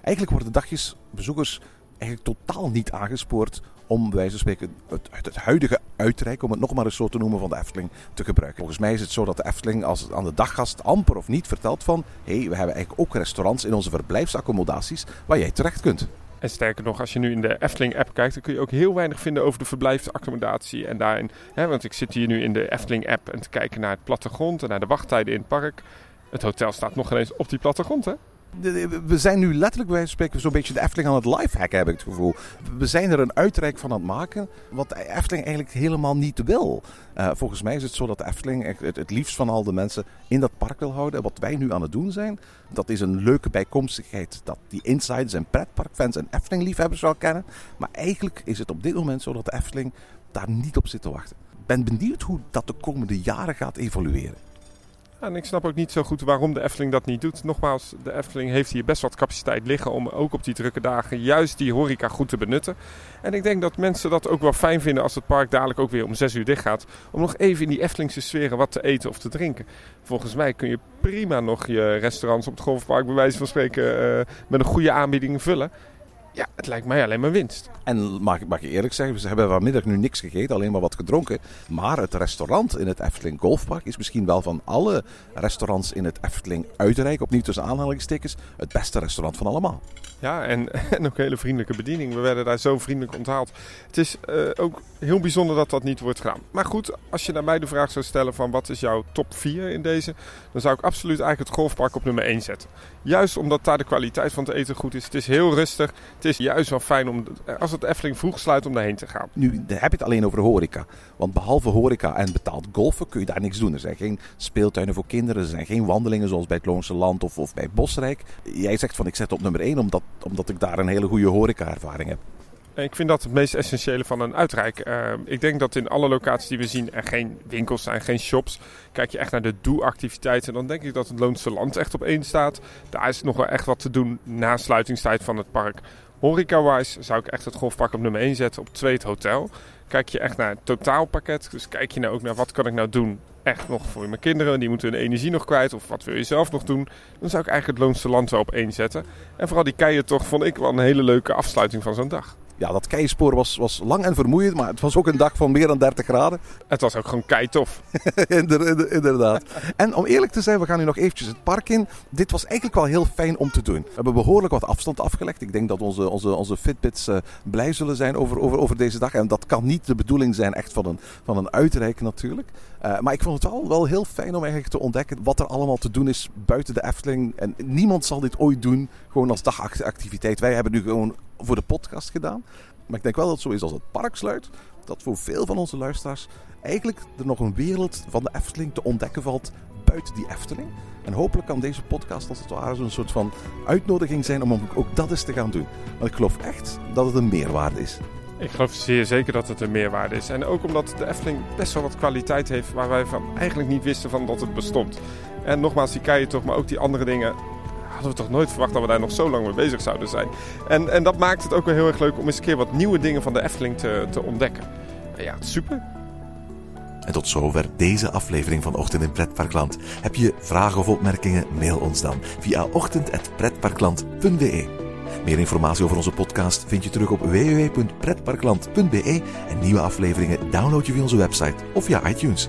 Eigenlijk worden dagjesbezoekers eigenlijk totaal niet aangespoord om wijze van spreken het, het, huidige uitrijk, om het nog maar eens zo te noemen, van de Efteling te gebruiken. Volgens mij is het zo dat de Efteling als aan de daggast amper of niet vertelt van hé, hey, we hebben eigenlijk ook restaurants in onze verblijfsaccommodaties waar jij terecht kunt. En sterker nog, als je nu in de Efteling-app kijkt, dan kun je ook heel weinig vinden over de verblijfsaccommodatie. En daarin, hè, want ik zit hier nu in de Efteling-app en te kijken naar het plattegrond en naar de wachttijden in het park. Het hotel staat nog eens op die plattegrond, hè? We zijn nu letterlijk bij spreken zo'n beetje de Efteling aan het lifehacken, heb ik het gevoel. We zijn er een uitrijk van aan het maken, wat de Efteling eigenlijk helemaal niet wil. Uh, volgens mij is het zo dat de Efteling het, liefst van al de mensen in dat park wil houden. En wat wij nu aan het doen zijn, dat is een leuke bijkomstigheid dat die insiders en pretparkfans en Efteling-liefhebbers wel kennen. Maar eigenlijk is het op dit moment zo dat de Efteling daar niet op zit te wachten. Ik ben benieuwd hoe dat de komende jaren gaat evolueren. En ik snap ook niet zo goed waarom de Efteling dat niet doet. Nogmaals, de Efteling heeft hier best wat capaciteit liggen om ook op die drukke dagen juist die horeca goed te benutten. En ik denk dat mensen dat ook wel fijn vinden als het park dadelijk ook weer om 6 uur dicht gaat. Om nog even in die Eftelingse sferen wat te eten of te drinken. Volgens mij kun je prima nog je restaurants op het golfpark bij wijze van spreken uh, met een goede aanbieding vullen. Ja, het lijkt mij alleen maar winst. En mag, ik- mag ik eerlijk zeggen, we hebben vanmiddag nu niks gegeten, alleen maar wat gedronken. Maar het restaurant in het Efteling Golfpark is misschien wel van alle restaurants in het Efteling Uitrijk, opnieuw tussen aanhalingstekens, het beste restaurant van allemaal. Ja, en, en ook hele vriendelijke bediening. We werden daar zo vriendelijk onthaald. Het is eh, ook heel bijzonder dat dat niet wordt gedaan. Maar goed, als je naar mij de vraag zou stellen van wat is jouw top 4 in deze, dan zou ik absoluut eigenlijk het golfpark op nummer 1 zetten. Juist omdat daar de kwaliteit van het eten goed is. Het is heel rustig. Het is juist wel fijn om, als het Efteling vroeg sluit, om daarheen te gaan. Nu heb je het alleen over horeca. Want behalve horeca en betaald golfen kun je daar niks doen. Er zijn geen speeltuinen voor kinderen. Er zijn geen wandelingen zoals bij het Loonse Land of, of bij Bosrijk. Jij zegt van ik zet op nummer 1 omdat, omdat ik daar een hele goede horeca-ervaring heb. Ik vind dat het meest essentiële van een uitrijk. Eh, ik denk dat in alle locaties die we zien er geen winkels zijn, geen shops. Kijk je echt naar de doe-activiteiten, dan denk ik dat het Loonse Land echt op één staat. Daar is nog wel echt wat te doen na sluitingstijd van het park. Horeca-wise zou ik echt het golfpark op nummer 1 zetten, op 2 het hotel. Kijk je echt naar het totaalpakket, dus kijk je nou ook naar wat kan ik nou doen echt nog voor mijn kinderen, die moeten hun energie nog kwijt of wat wil je zelf nog doen, dan zou ik eigenlijk het Loonse Land wel op één zetten. En vooral die keien toch vond ik wel een hele leuke afsluiting van zo'n dag. Ja, dat keispoor was, was lang en vermoeiend, maar het was ook een dag van meer dan 30 graden. Het was ook gewoon kei tof. Inder- inder- Inderdaad. En om eerlijk te zijn, we gaan nu nog eventjes het park in. Dit was eigenlijk wel heel fijn om te doen. We hebben behoorlijk wat afstand afgelegd. Ik denk dat onze, onze, onze Fitbits eh, blij zullen zijn over, over, over deze dag. En dat kan niet de bedoeling zijn echt van een, van een uitreik natuurlijk. Eh, maar ik vond het wel, wel heel fijn om eigenlijk te ontdekken wat er allemaal te doen is buiten de Efteling. En niemand zal dit ooit doen, gewoon als dagactiviteit. Wij hebben nu gewoon voor de podcast gedaan. Maar ik denk wel dat het zo is als het park sluit. Dat voor veel van onze luisteraars eigenlijk er nog een wereld van de Efteling te ontdekken valt buiten die Efteling. En hopelijk kan deze podcast als het ware zo'n soort van uitnodiging zijn om ook dat eens te gaan doen. Want ik geloof echt dat het een meerwaarde is. Ik geloof zeer zeker dat het een meerwaarde is. En ook omdat de Efteling best wel wat kwaliteit heeft waar wij van eigenlijk niet wisten van dat het bestond. En nogmaals, die keien toch, maar ook die andere dingen hadden we toch nooit verwacht dat we daar nog zo lang mee bezig zouden zijn. En, en dat maakt het ook wel heel erg leuk om eens een keer wat nieuwe dingen van de Efteling te, te ontdekken. En ja, super. En tot zover deze aflevering van Ochtend in Pretparkland. Heb je vragen of opmerkingen? Mail ons dan via ochtend.pretparkland.be. Meer informatie over onze podcast vind je terug op www.pretparkland.be en nieuwe afleveringen download je via onze website of via iTunes.